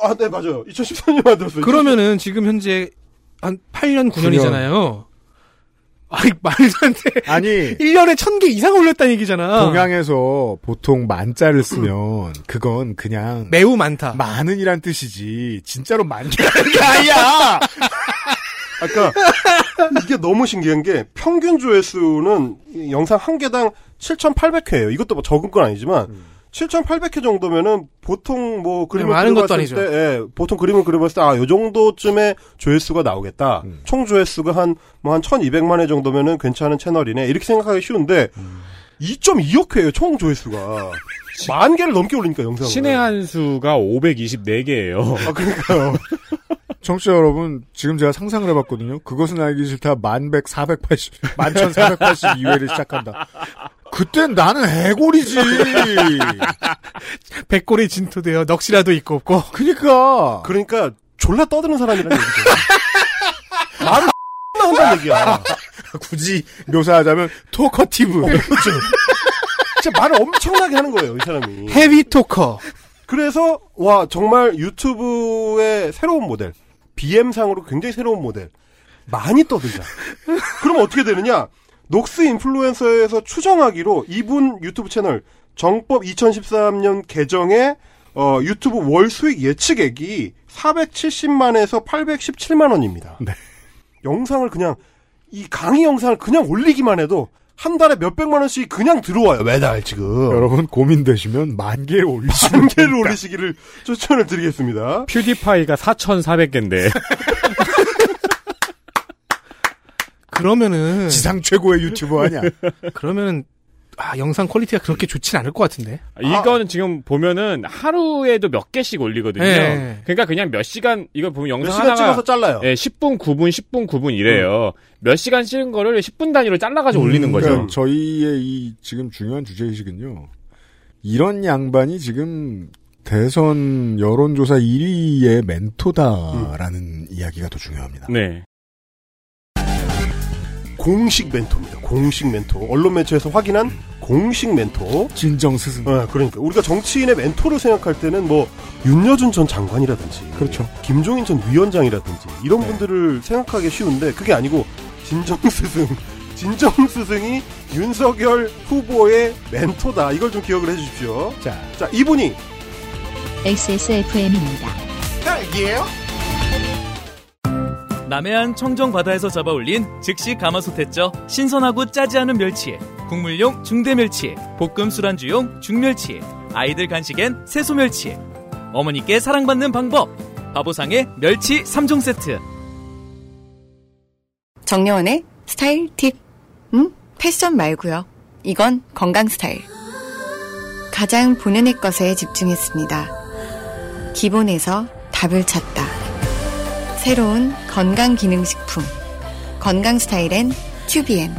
G: 아, 네, 맞아요. 2014년에 만들었어요.
H: 그러면은 지금 현재 한 8년 9년이잖아요. 아이 말도 안 돼.
B: 아니,
H: 1년에 1000개 이상 올렸다는 얘기잖아.
B: 동양에서 보통 만자를 쓰면 그건 그냥
H: 매우 많다.
B: 많은이란 뜻이지. 진짜로 만 개라는 게 아니야.
G: 아까 이게 너무 신기한 게 평균 조회수는 이 영상 한 개당 7,800회예요. 이것도 뭐 적은 건 아니지만 7,800회 정도면은 보통 뭐 그림을
H: 많은 것도
G: 그려봤을
H: 아니죠.
G: 때, 예, 보통 그림을 그려봤을 때, 아, 요 정도쯤의 조회수가 나오겠다.
B: 음.
G: 총 조회수가 한, 뭐 한 1,200만 회 정도면은 괜찮은 채널이네. 이렇게 생각하기 쉬운데,
B: 음.
G: 2.2억 회예요, 총 조회수가. 만 개를 넘게 올리니까, 영상을.
C: 신의 한 수가 524개예요.
G: 아, 그러니까요.
B: 청취자 여러분, 지금 제가 상상을 해봤거든요. 그것은 알기 싫다. 만백, 사백팔십, 만천 사백팔십 이 회를 시작한다. 그땐 나는 해골이지.
H: 백골이 진토되어 넋이라도 있고 없고.
B: 그니까.
G: 그러니까, 졸라 떠드는 사람이라는 얘기죠. 말을 나온다는 얘기야.
B: 굳이 묘사하자면 토커티브.
G: 진짜 말을 엄청나게 하는 거예요, 이 사람이.
H: 헤비 토커.
G: 그래서 와 정말 유튜브의 새로운 모델, BM상으로 굉장히 새로운 모델 많이 떠들자. 그럼 어떻게 되느냐? 녹스 인플루엔서에서 추정하기로 이분 유튜브 채널 정법 2013년 개정의 어, 유튜브 월 수익 예측액이 470만에서 817만 원입니다.
B: 네.
G: 영상을 그냥 이 강의 영상을 그냥 올리기만 해도 한 달에 몇백만 원씩 그냥 들어와요 매달 지금.
B: 여러분 고민되시면 만 개를 올리시면
G: 한 개를 올리시기를 추천을 드리겠습니다.
C: 퓨디파이가 4,400개인데.
H: 그러면은
B: 지상 최고의 유튜버 아니야.
H: 그러면은 아, 영상 퀄리티가 그렇게 좋진 않을 것 같은데.
C: 이거는 지금 보면은 하루에도 몇 개씩 올리거든요.
H: 네.
C: 그러니까 그냥 몇 시간 이거 보면
G: 몇
C: 영상
G: 시간
C: 하나가
G: 찍어서 잘라요.
C: 예, 10분, 9분, 10분, 9분 이래요. 몇 시간 찍은 거를 10분 단위로 잘라 가지고 올리는 거죠.
B: 그러니까 저희의 이 지금 중요한 주제 의식은요. 이런 양반이 지금 대선 여론조사 1위의 멘토다라는 이야기가 더 중요합니다.
C: 네.
G: 공식 멘토입니다. 공식 멘토. 언론 매체에서 확인한 공식 멘토.
B: 진정 스승.
G: 어, 그러니까 우리가 정치인의 멘토를 생각할 때는 뭐 윤여준 전 장관이라든지,
B: 그렇죠.
G: 김종인 전 위원장이라든지 이런 분들을 생각하기 쉬운데 그게 아니고 진정 스승. 진정 스승이 윤석열 후보의 멘토다. 이걸 좀 기억을 해주십시오.
B: 자,
G: 자, 이분이
A: XSFM입니다.
F: 남해안 청정 바다에서 잡아올린 즉시 가마솥했죠. 신선하고 짜지 않은 멸치, 국물용 중대 멸치, 볶음 술안주용 중멸치, 아이들 간식엔 새소 멸치. 어머니께 사랑받는 방법. 바보상의 멸치 3종 세트.
E: 정려원의 스타일 팁. 음? 패션 말고요. 이건 건강 스타일. 가장 본연의 것에 집중했습니다. 기본에서 답을 찾다. 새로운 건강기능식품. 건강 스타일엔 튜비엔.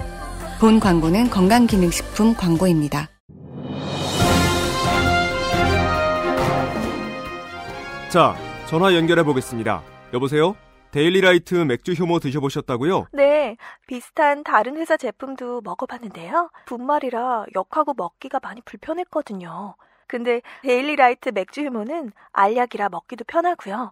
E: 본 광고는 건강기능식품 광고입니다.
I: 자, 전화 연결해 보겠습니다. 여보세요? 데일리라이트 맥주 효모 드셔보셨다고요?
J: 네, 비슷한 다른 회사 제품도 먹어봤는데요. 분말이라 역하고 먹기가 많이 불편했거든요. 근데 데일리라이트 맥주 효모는 알약이라 먹기도 편하고요.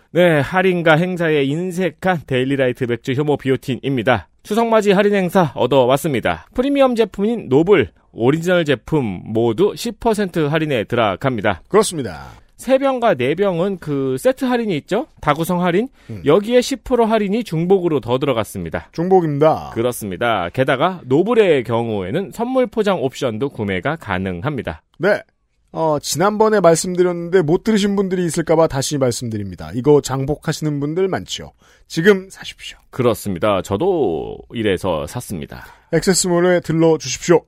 C: 네, 할인과 행사에 인색한 데일리라이트 맥주 효모 비오틴입니다. 추석맞이 할인 행사 얻어왔습니다. 프리미엄 제품인 노블, 오리지널 제품 모두 10% 할인에 들어갑니다.
B: 그렇습니다.
C: 3병과 4병은 그 세트 할인이 있죠? 다구성 할인?
B: 음.
C: 여기에 10% 할인이 중복으로 더 들어갔습니다.
B: 중복입니다.
C: 그렇습니다. 게다가 노블의 경우에는 선물 포장 옵션도 구매가 가능합니다.
B: 네. 어, 지난번에 말씀드렸는데 못 들으신 분들이 있을까봐 다시 말씀드립니다. 이거 장복하시는 분들 많죠. 지금 사십시오.
C: 그렇습니다. 저도 이래서 샀습니다.
B: 액세스몰에 들러 주십시오.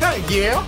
H: 딸기예요?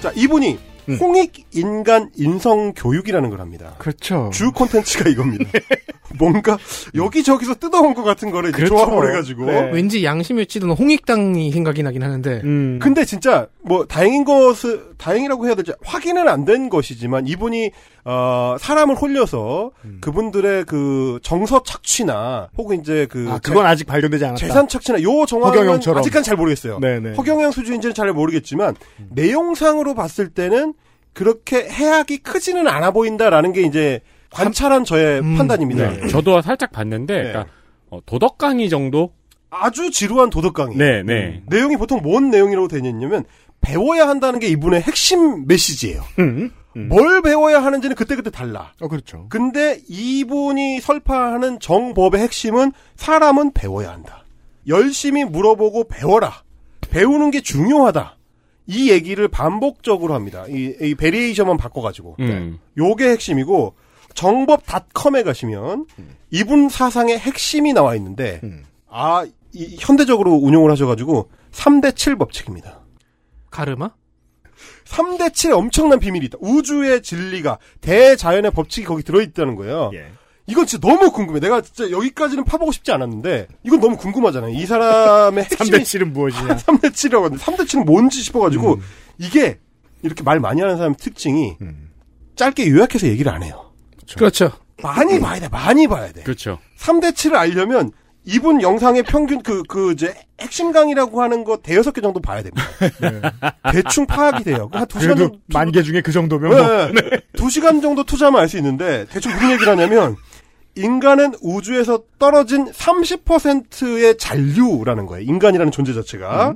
G: 자, 이분이 홍익 인간 인성 교육이라는 걸 합니다.
B: 그렇죠.
G: 주 콘텐츠가 이겁니다. 뭔가 여기저기서 뜯어온 것 같은 거를 이제
B: 그렇죠.
G: 조합을 해가지고.
B: 네.
H: 왠지 양심에 찌든 홍익당이 생각이 나긴 하는데
B: 음.
G: 근데 진짜 뭐 다행인 것은 다행이라고 해야 될지 확인은 안 된 것이지만 이분이 어 사람을 홀려서 그분들의 그 정서 착취나 혹은 이제 그
B: 아, 그건 아직 발견되지 않았다.
G: 재산 착취나 요 정황은
B: 허경영처럼.
G: 아직까지 잘 모르겠어요.
B: 네네.
G: 허경영 수준인지는 잘 모르겠지만 내용상으로 봤을 때는 그렇게 해악이 크지는 않아 보인다라는 게 이제 관찰한 저의
H: 음,
G: 판단입니다.
C: 네. 저도 살짝 봤는데,
G: 네.
C: 그러니까 어, 도덕 강의 정도?
G: 아주 지루한 도덕 강의.
C: 네, 네.
G: 내용이 보통 뭔 내용이라고 되냐면 배워야 한다는 게 이분의 핵심 메시지예요.
B: 음. 음.
G: 뭘 배워야 하는지는 그때그때 달라.
B: 어, 그렇죠.
G: 근데 이분이 설파하는 정법의 핵심은 사람은 배워야 한다. 열심히 물어보고 배워라. 배우는 게 중요하다. 이 얘기를 반복적으로 합니다. 이, 이 variation만 바꿔가지고.
C: 음.
G: 요게 핵심이고 정법닷컴에 가시면 이분 사상의 핵심이 나와 있는데
B: 음.
G: 아 이, 현대적으로 운용을 하셔가지고 3대 7 법칙입니다.
H: 가르마?
G: 3대 7에 엄청난 비밀이 있다. 우주의 진리가 대자연의 법칙이 거기 들어있다는 거예요.
B: 예.
G: 이건 진짜 너무 궁금해. 내가 진짜 여기까지는 파보고 싶지 않았는데 이건 너무 궁금하잖아요. 이 사람의 핵심이
B: 3대 7은 무엇이냐?
G: 3대 7이라고 하는데 3대 7은 뭔지 싶어가지고 이게 이렇게 말 많이 하는 사람 특징이
B: 음.
G: 짧게 요약해서 얘기를 안 해요.
H: 그렇죠.
G: 많이 봐야 돼. 많이 봐야 돼.
C: 그렇죠.
G: 3대 7을 알려면 이분 영상의 평균 그, 그, 이제, 핵심 강의라고 하는 거 대여섯 개 정도 봐야 됩니다. 대충 파악이 돼요. 한 두 시간 정도.
B: 만개 중에 그 정도면 뭐.
G: 네. 두 시간 정도 투자하면 알 수 있는데, 대충 무슨 얘기를 하냐면, 인간은 우주에서 떨어진 30%의 잔류라는 거예요. 인간이라는 존재 자체가.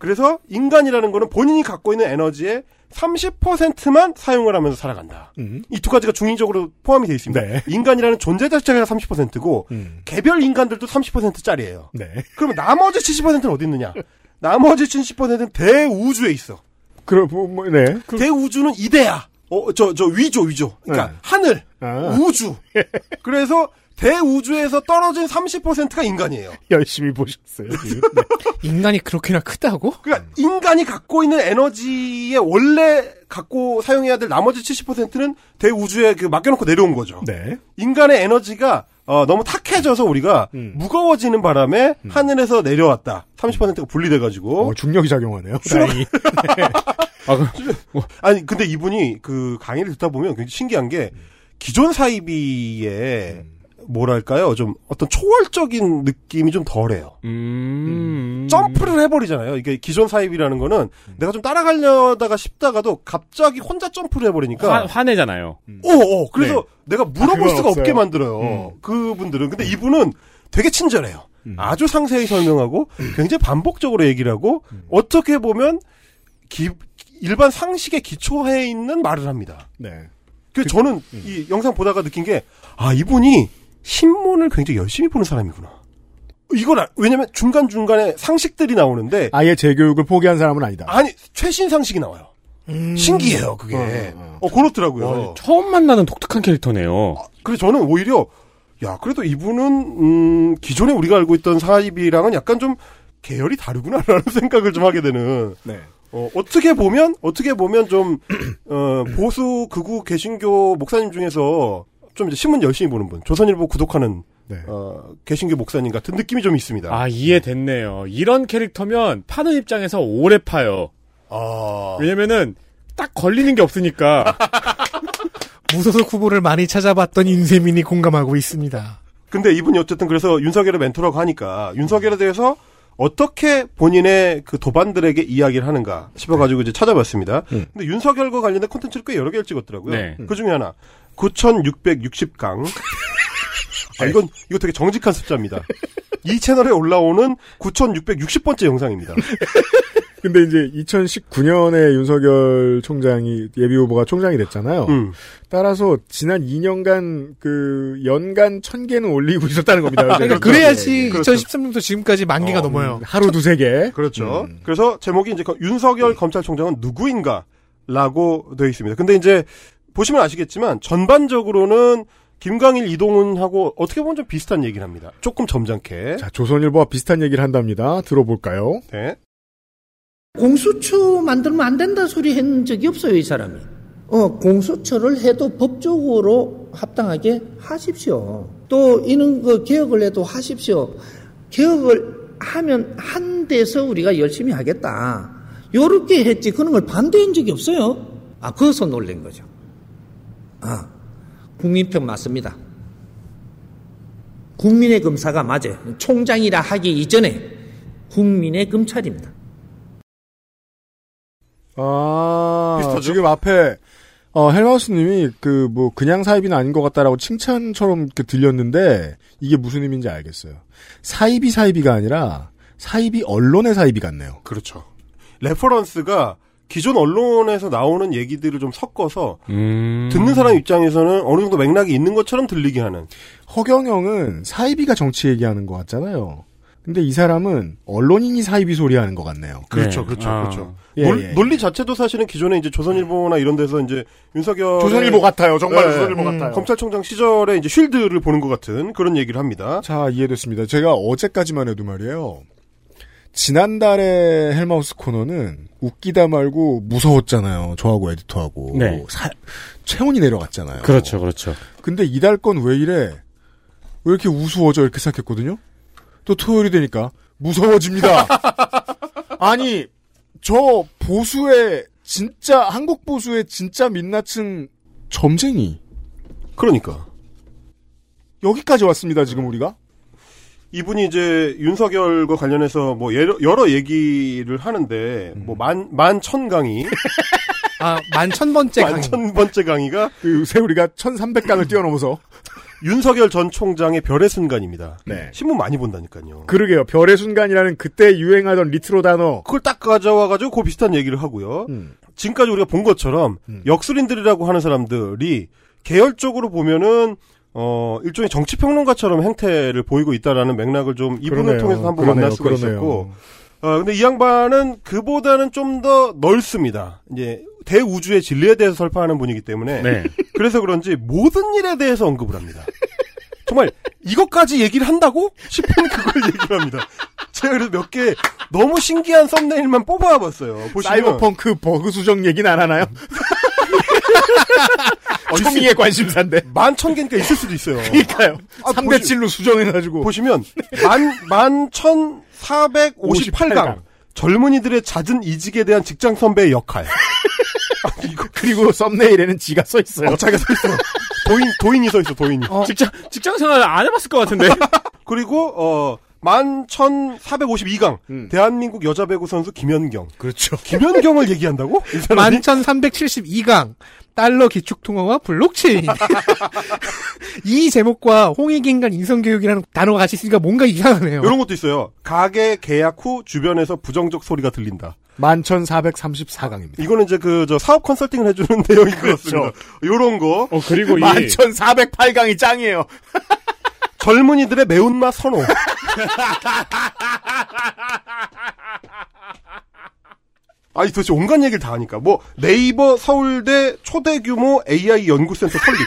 G: 그래서 인간이라는 거는 본인이 갖고 있는 에너지의 30%만 사용을 하면서 살아간다.
B: 음.
G: 이두 가지가 중의적으로 포함이 되어 있습니다.
B: 네.
G: 인간이라는 존재 자체가 30%고
B: 음.
G: 개별 인간들도 30%짜리예요.
B: 네.
G: 그러면 나머지 70%는 어디 있느냐? 나머지 70%는 대우주에 있어.
B: 그럼 뭐, 뭐 네. 그,
G: 대우주는 이데야. 어, 저, 저, 위조, 위조. 그러니까,
B: 네.
G: 하늘,
B: 아,
G: 우주. 그래서, 대우주에서 떨어진 30%가 인간이에요.
B: 열심히 보셨어요. 지금. 네.
H: 인간이 그렇게나 크다고?
G: 그러니까, 인간이 갖고 있는 에너지에 원래 갖고 사용해야 될 나머지 70%는 대우주에 그 맡겨놓고 내려온 거죠.
B: 네.
G: 인간의 에너지가, 어, 너무 탁해져서 우리가
B: 음.
G: 무거워지는 바람에 하늘에서 내려왔다. 30%가 분리돼가지고.
B: 어, 중력이 작용하네요. 다행히.
C: 아, 그,
G: 아니 근데 이분이 그 강의를 듣다 보면 굉장히 신기한 게 기존 사이비의 뭐랄까요 좀 어떤 초월적인 느낌이 좀 덜해요.
C: 음.
G: 점프를 해버리잖아요. 이게 기존 사이비라는 거는 내가 좀 따라가려다가 싶다가도 갑자기 혼자 점프를 해버리니까
C: 화, 화내잖아요.
G: 어, 어. 그래서 내가 물어볼
B: 그건
G: 수가
B: 없어요.
G: 없게 만들어요. 그분들은. 근데 이분은 되게 친절해요. 아주 상세히 설명하고 굉장히 반복적으로 얘기를 하고 어떻게 보면 기- 일반 상식에 기초해 있는 말을 합니다.
B: 네.
G: 그 저는 이 영상 보다가 느낀 게 아 이분이 신문을 굉장히 열심히 보는 사람이구나. 이걸 아- 왜냐면 중간 중간에 상식들이 나오는데
B: 아예 재교육을 포기한 사람은 아니다.
G: 아니 최신 상식이 나와요. 신기해요 그게. 어, 그렇더라고요.
C: 와, 처음 만나는 독특한 캐릭터네요.
G: 그래서 저는 오히려 야 그래도 이분은 음, 기존에 우리가 알고 있던 사입이랑은 약간 좀 계열이 다르구나라는 생각을 좀 하게 되는.
B: 네.
G: 어, 어떻게 보면 어떻게 보면 좀 어, 보수 극우 개신교 목사님 중에서 좀 이제 신문 열심히 보는 분, 조선일보 구독하는
B: 네.
G: 어, 개신교 목사님 같은 느낌이 좀 있습니다.
C: 아, 이해됐네요. 이런 캐릭터면 파는 입장에서 오래 파요.
G: 아.
C: 왜냐면은 딱 걸리는 게 없으니까.
H: 무소속 후보를 많이 찾아봤던 인세민이 공감하고 있습니다.
G: 근데 이분이 어쨌든 그래서 윤석열의 멘토라고 하니까 윤석열에 대해서 어떻게 본인의 그 도반들에게 이야기를 하는가 싶어가지고 이제 찾아봤습니다. 근데 윤석열과 관련된 콘텐츠를 꽤 여러 개를 찍었더라고요.
C: 네.
G: 그 중에 하나 9,660강. 아, 이건 이거 되게 정직한 숫자입니다. 이 채널에 올라오는 9,660번째 영상입니다.
B: 근데 이제 2019년에 윤석열 총장이 예비 후보가 총장이 됐잖아요.
G: 음.
B: 따라서 지난 2년간 그 연간 1000개는 올리고 있었다는 겁니다.
H: 그러니까
B: 요새.
H: 그래야지
G: 그렇죠.
H: 2013년부터 지금까지 만 개가 넘어요.
B: 하루 두세 개.
G: 그렇죠. 그래서 제목이 이제 그 윤석열 검찰총장은 누구인가? 라고 되어 있습니다. 근데 이제 보시면 아시겠지만 전반적으로는 김광일 이동훈하고 어떻게 보면 좀 비슷한 얘기를 합니다. 조금 점잖게.
B: 자, 조선일보와 비슷한 얘기를 한답니다. 들어볼까요?
G: 네.
K: 공수처 만들면 안 된다 소리 한 적이 없어요, 이 사람이. 어, 공수처를 해도 법적으로 합당하게 하십시오. 또 이런 거 개혁을 해도 하십시오. 개혁을 하면 한 데서 우리가 열심히 하겠다. 요렇게 했지. 그런 걸 반대한 적이 없어요. 아, 거기서 놀란 거죠. 아, 국민편 맞습니다. 국민의 검사가 맞아요. 총장이라 하기 이전에 국민의 검찰입니다.
B: 아,
G: 비슷하죠?
B: 지금 앞에 어, 헬마우스님이 그 뭐 그냥 사이비는 아닌 것 같다라고 칭찬처럼 이렇게 들렸는데 이게 무슨 의미인지 알겠어요. 사이비 사이비가 아니라 사이비 언론의 사이비 같네요.
G: 그렇죠. reference가 기존 언론에서 나오는 얘기들을 좀 섞어서
C: 음.
G: 듣는 사람 입장에서는 어느 정도 맥락이 있는 것처럼 들리게 하는.
B: 허경영은 사이비가 정치 얘기하는 것 같잖아요. 근데 이 사람은 언론인이 사입이 소리하는 것 같네요.
G: 그렇죠,
C: 네.
G: 그렇죠,
C: 아.
G: 그렇죠.
B: 예,
G: 논,
B: 예.
G: 논리 자체도 사실은 기존에 이제 조선일보나 이런 데서 이제 윤석열
B: 조선일보 같아요. 정말
G: 네.
B: 조선일보
H: 음.
B: 같아요.
G: 검찰총장 시절에 이제 쉴드를 보는 것 같은 그런 얘기를 합니다.
B: 자, 이해됐습니다. 제가 어제까지만 해도 말이에요. 지난달에 헬마우스 코너는 웃기다 말고 무서웠잖아요. 저하고 에디터하고.
C: 네.
B: 사- 체온이 내려갔잖아요.
C: 그렇죠, 그렇죠.
B: 근데 이달 건 왜 이래? 왜 이렇게 우스워져? 이렇게 생각했거든요? 또 토요일이 되니까 무서워집니다. 아니, 저 보수의 진짜, 한국 보수의 진짜 민낯은 점쟁이.
G: 그러니까
B: 여기까지 왔습니다, 지금 우리가.
G: 이분이 이제 윤석열과 관련해서 뭐 여러, 여러 얘기를 하는데 뭐만 만천 강의,
H: 아, 만천 번째
G: 만
H: 강의.
G: 천 번째 강의가
B: 그 세우리가 1300강을 뛰어넘어서.
G: 윤석열 전 총장의 별의 순간입니다.
B: 네.
G: 신문 많이 본다니까요.
B: 그러게요. 별의 순간이라는 그때 유행하던 리트로 단어.
G: 그걸 딱 가져와가지고 그 비슷한 얘기를 하고요.
B: 음.
G: 지금까지 우리가 본 것처럼
B: 음.
G: 역술인들이라고 하는 사람들이 계열적으로 보면은 어 일종의 정치 평론가처럼 행태를 보이고 있다라는 맥락을 좀 이분을
B: 그러네요.
G: 통해서 한번
B: 그러네요.
G: 만날 수가
B: 그러네요.
G: 있었고 어 근데 이 양반은 그보다는 좀 더 넓습니다. 이제 대우주의 진리에 대해서 설파하는 분이기 때문에
C: 네.
G: 그래서 그런지 모든 일에 대해서 언급을 합니다. 정말 이것까지 얘기를 한다고 싶은 그걸 얘기를 합니다. 제가 그래서 몇 개 너무 신기한 썸네일만 뽑아봤어요. 보시면
B: 사이버펑크 버그 수정 얘기는 안 하나요?
G: 어,
B: 초미의 관심사인데.
G: 만 천 개니까 있을 수도 있어요.
B: 그러니까요.
G: 아,
B: 3대 7로 수정해가지고.
G: 보시면 만 만천 사백 오십팔 강 젊은이들의 잦은 이직에 대한 직장 선배의 역할. 아니, 이거
B: 그리고 썸네일에는 지가 써 있어요.
G: 어, 자기가 서 있어. 도인 도인이 서 있어 도인이.
C: 직장, 직장 생활 안 해봤을 것 같은데.
G: 그리고 어 만 1452강. 대한민국 여자 배구 선수 김연경.
B: 그렇죠.
G: 김연경을 얘기한다고? 이 사람이?
H: 11,372강. 달러 기축 통화와 블록체인. 이 제목과 홍익인 간 인성교육이라는 단어가 같이 있으니까 뭔가 이상하네요.
G: 이런 것도 있어요. 가게 계약 후 주변에서 부정적 소리가 들린다.
B: 11,434강입니다.
G: 이거는 이제 그, 저, 사업 컨설팅을 해주는 내용인 것
B: 그렇죠.
G: 같습니다. 요런 거.
C: 어, 그리고 이
B: 11,408강이 짱이에요.
G: 젊은이들의 매운맛 선호. 아니 도대체 온갖 얘기를 다 하니까. 뭐 네이버 서울대 초대 규모 AI 연구센터 설립.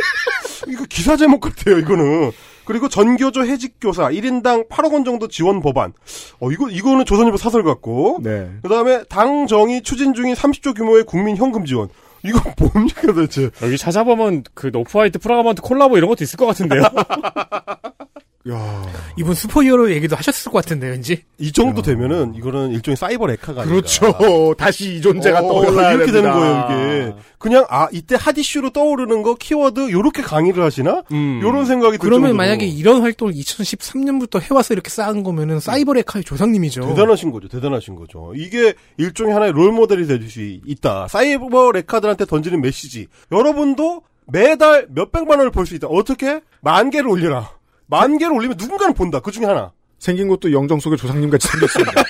G: 이거 기사 제목 같아요 이거는. 그리고 전교조 해직 교사 1인당 8억 원 정도 지원 법안. 어 이거 이거는 조선일보 사설 같고.
B: 네.
G: 그다음에 당 정의 추진 중인 30조 규모의 국민 현금 지원. 이거 뭡니까 도대체?
C: 여기 찾아보면 그 Off-White Fragment 콜라보 이런 것도 있을 것 같은데요.
B: 야.
H: 이분 슈퍼히어로 얘기도 하셨을 것 같은데 왠지.
G: 이 정도 되면은 이거는 일종의 사이버 레카가 아닌가.
B: 그렇죠. 다시 이 존재가
G: 어,
B: 떠올라야
G: 이렇게
B: 됩니다.
G: 되는 거예요 이게 그냥 아 이때 핫 이슈로 떠오르는 거 키워드 요렇게 강의를 하시나
C: 음.
G: 요런 생각이 들
H: 그러면
G: 정도로.
H: 만약에 이런 활동을 2013년부터 해와서 이렇게 쌓은 거면은 사이버 레카의 조상님이죠.
G: 대단하신 거죠 대단하신 거죠 이게 일종의 하나의 롤 모델이 될 수 있다 사이버 레카들한테 던지는 메시지 여러분도 매달 몇백만 원을 벌 수 있다 어떻게 만 개를 올려라 만 개를 올리면 누군가는 본다 그 중에 하나
B: 생긴 것도 영정 속의 조상님 같이 생겼습니다.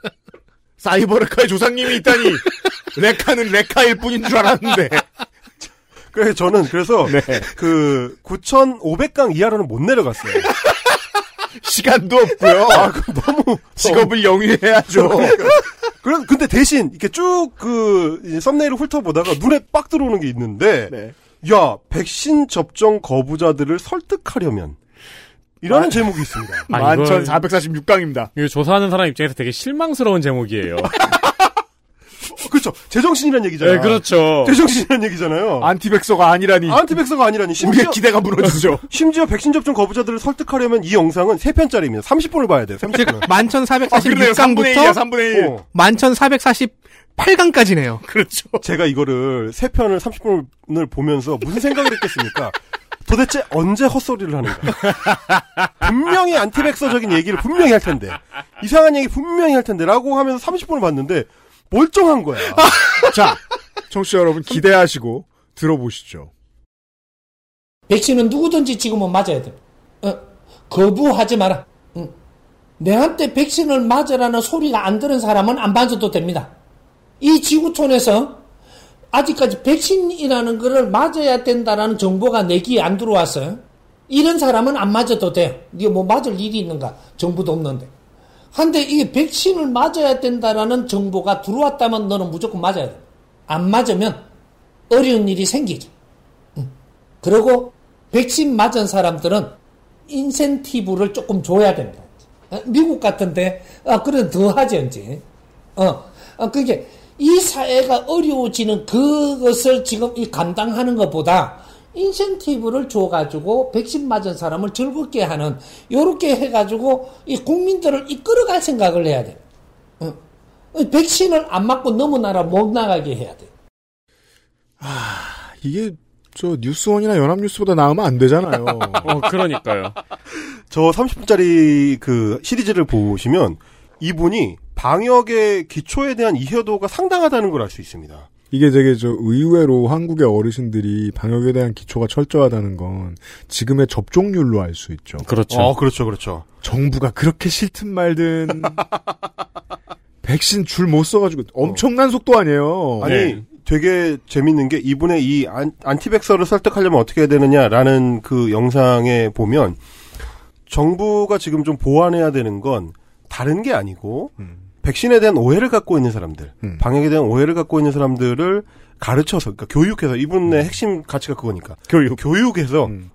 B: 사이버 레카의 조상님이 있다니 레카는 레카일 뿐인 줄 알았는데
G: 그래서 저는 그래서
B: 네.
G: 그 9,500강 이하로는 못 내려갔어요
B: 시간도 없고요.
G: 아, 그 너무
B: 직업을 영위해야죠.
G: 그래 근데 대신 이렇게 쭉 그 썸네일을 훑어보다가 눈에 빡 들어오는 게 있는데
B: 네.
G: 야 백신 접종 거부자들을 설득하려면 이라는
B: 아.
G: 제목이 있습니다.
C: 아, 이건-
B: 11,446강입니다.
C: 이거 조사하는 사람 입장에서 되게 실망스러운 제목이에요.
G: 그렇죠. 제정신이란 얘기잖아요.
C: 네, 그렇죠.
G: 제정신이란 얘기잖아요.
B: 안티백서가 아니라니.
G: 안티백서가 아니라니
B: 우리의
G: 심지어
B: 기대가 무너지죠.
G: 심지어 백신 접종 거부자들을 설득하려면 이 영상은 3편짜리입니다. 30분을 봐야 돼요. 30분.
B: 아, 그러네요. 3분의 1이야,
H: 11,446강부터
B: 3분의 1.
G: 어.
H: 11,448강까지네요.
B: 그렇죠.
G: 제가 이거를 3편을 30분을 보면서 무슨 생각을 했겠습니까? 도대체 언제 헛소리를 하는가? 분명히 안티백서적인 얘기를 분명히 할 텐데. 이상한 얘기 분명히 할 텐데. 라고 하면서 30분을 봤는데, 멀쩡한 거야.
B: 자, 청취자 여러분 기대하시고 들어보시죠.
K: 백신은 누구든지 지금은 맞아야 돼. 어, 거부하지 마라. 응. 내한테 백신을 맞으라는 소리가 안 들은 사람은 안 맞아도 됩니다. 이 지구촌에서 아직까지 백신이라는 거를 맞아야 된다라는 정보가 내 귀에 안 들어왔어요. 이런 사람은 안 맞아도 돼. 네가 뭐 맞을 일이 있는가? 정보도 없는데. 한데 이 백신을 맞아야 된다라는 정보가 들어왔다면 너는 무조건 맞아야 돼. 안 맞으면 어려운 일이 생기죠. 그리고 백신 맞은 사람들은 인센티브를 조금 줘야 됩니다. 어, 미국 같은데, 아, 그래, 더 하지, 이제. 어, 어, 그게, 이 사회가 어려워지는 그것을 지금 이 감당하는 것보다 인센티브를 줘가지고 백신 맞은 사람을 즐겁게 하는, 요렇게 해가지고 이 국민들을 이끌어갈 생각을 해야 돼. 어. 백신을 안 맞고 너무 나라 못 나가게 해야 돼.
B: 이게 저 뉴스원이나 연합뉴스보다 나으면 안 되잖아요.
C: 어, 그러니까요.
G: 저 30분짜리 그 시리즈를 보시면, 이분이 방역의 기초에 대한 이해도가 상당하다는 걸 알 수 있습니다.
B: 이게 되게 저 의외로 한국의 어르신들이 방역에 대한 기초가 철저하다는 건 지금의 접종률로 알 수 있죠.
C: 그렇죠.
G: 어, 그렇죠, 그렇죠.
B: 정부가 그렇게 싫든 말든 백신 줄 못 써가지고 엄청난 속도 아니에요.
G: 아니
C: 네.
G: 되게 재밌는 게 이분의 이 안, 안티백서를 설득하려면 어떻게 해야 되느냐라는 그 영상에 보면 정부가 지금 좀 보완해야 되는 건 다른 게 아니고 백신에 대한 오해를 갖고 있는 사람들,
B: 음.
G: 방역에 대한 오해를 갖고 있는 사람들을 가르쳐서, 그러니까 교육해서 이분의 핵심 가치가 그거니까
B: 교육.
G: 교육해서
B: 음.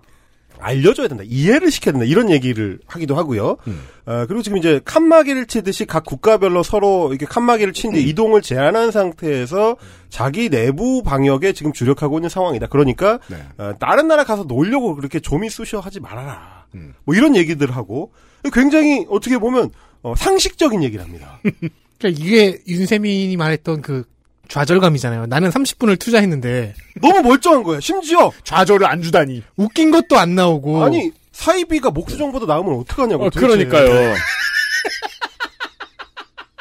G: 알려줘야 된다. 이해를 시켜야 된다. 이런 얘기를 하기도 하고요.
B: 음.
G: 어, 그리고 지금 이제 칸막이를 치듯이 각 국가별로 서로 이렇게 칸막이를 친뒤
B: 음.
G: 이동을 제한한 상태에서 자기 내부 방역에 지금 주력하고 있는 상황이다. 그러니까
B: 네.
G: 어, 다른 나라 가서 놀려고 그렇게 좀이 쑤셔 하지 말아라.
B: 음.
G: 뭐 이런 얘기들 하고 굉장히 어떻게 보면 어, 상식적인 얘기를 합니다.
H: 그러니까 이게 윤세민이 말했던 그 좌절감이잖아요. 나는 30분을 투자했는데
G: 너무 멀쩡한 거야. 심지어
B: 좌절을 안 주다니.
H: 웃긴 것도 안 나오고
G: 아니 사이비가 목수정보다 나오면 어떡하냐고.
C: 어. 그러니까요.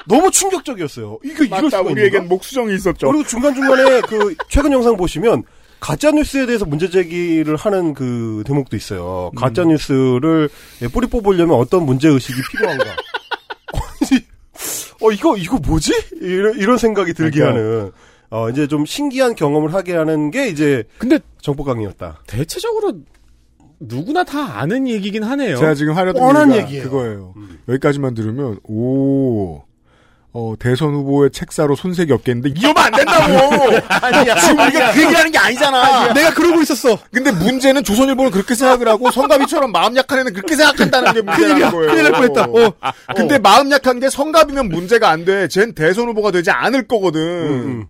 G: 너무 충격적이었어요. 이게 이럴 수가
B: 우리에겐
G: 있는가?
B: 목수정이 있었죠.
G: 그리고 중간 중간에 그 최근 영상 보시면 가짜 뉴스에 대해서 문제 제기를 하는 그 대목도 있어요. 가짜 뉴스를 예, 뿌리 뽑으려면 어떤 문제 의식이 필요한가? 어 이거 이거 뭐지? 이런, 이런 생각이 들게
C: 그러니까.
G: 하는 어 이제 좀 신기한 경험을 하게 하는 게 이제
C: 근데
G: 정보 강의였다.
C: 대체적으로 누구나 다 아는 얘기긴 하네요.
B: 제가 지금 하려던
G: 뻔한
B: 얘기가
G: 얘기예요.
B: 그거예요. 여기까지만 들으면 오. 어, 대선 후보의 책사로 손색이 없겠는데, 이러면 안 된다고!
G: 아니야.
B: 지금 우리가 그 얘기하는 게 아니잖아!
H: 내가 그러고 있었어.
B: 근데 문제는 조선일보는 그렇게 생각을 하고, 성가비처럼 마음 약한 애는 그렇게 생각한다는 게 문제라는
H: 큰일이야.
B: 거예요.
H: 큰일 날 뻔했다. 어.
B: 근데 마음 약한 게 성갑이면 문제가 안 돼. 쟨 대선 후보가 되지 않을 거거든.
G: 음.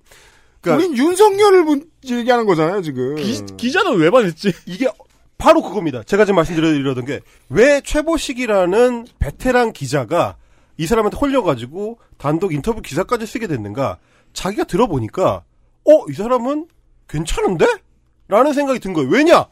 G: 그러니까
B: 우린 윤석열을 문- 얘기하는 거잖아요, 지금.
C: 기, 자는왜 반했지?
G: 이게 바로 그겁니다. 제가 지금 말씀드리려던 게 왜 최보식이라는 베테랑 기자가 이 사람한테 홀려가지고 단독 인터뷰 기사까지 쓰게 됐는가? 자기가 들어보니까 어 이 사람은 괜찮은데? 라는 생각이 든 거예요. 왜냐?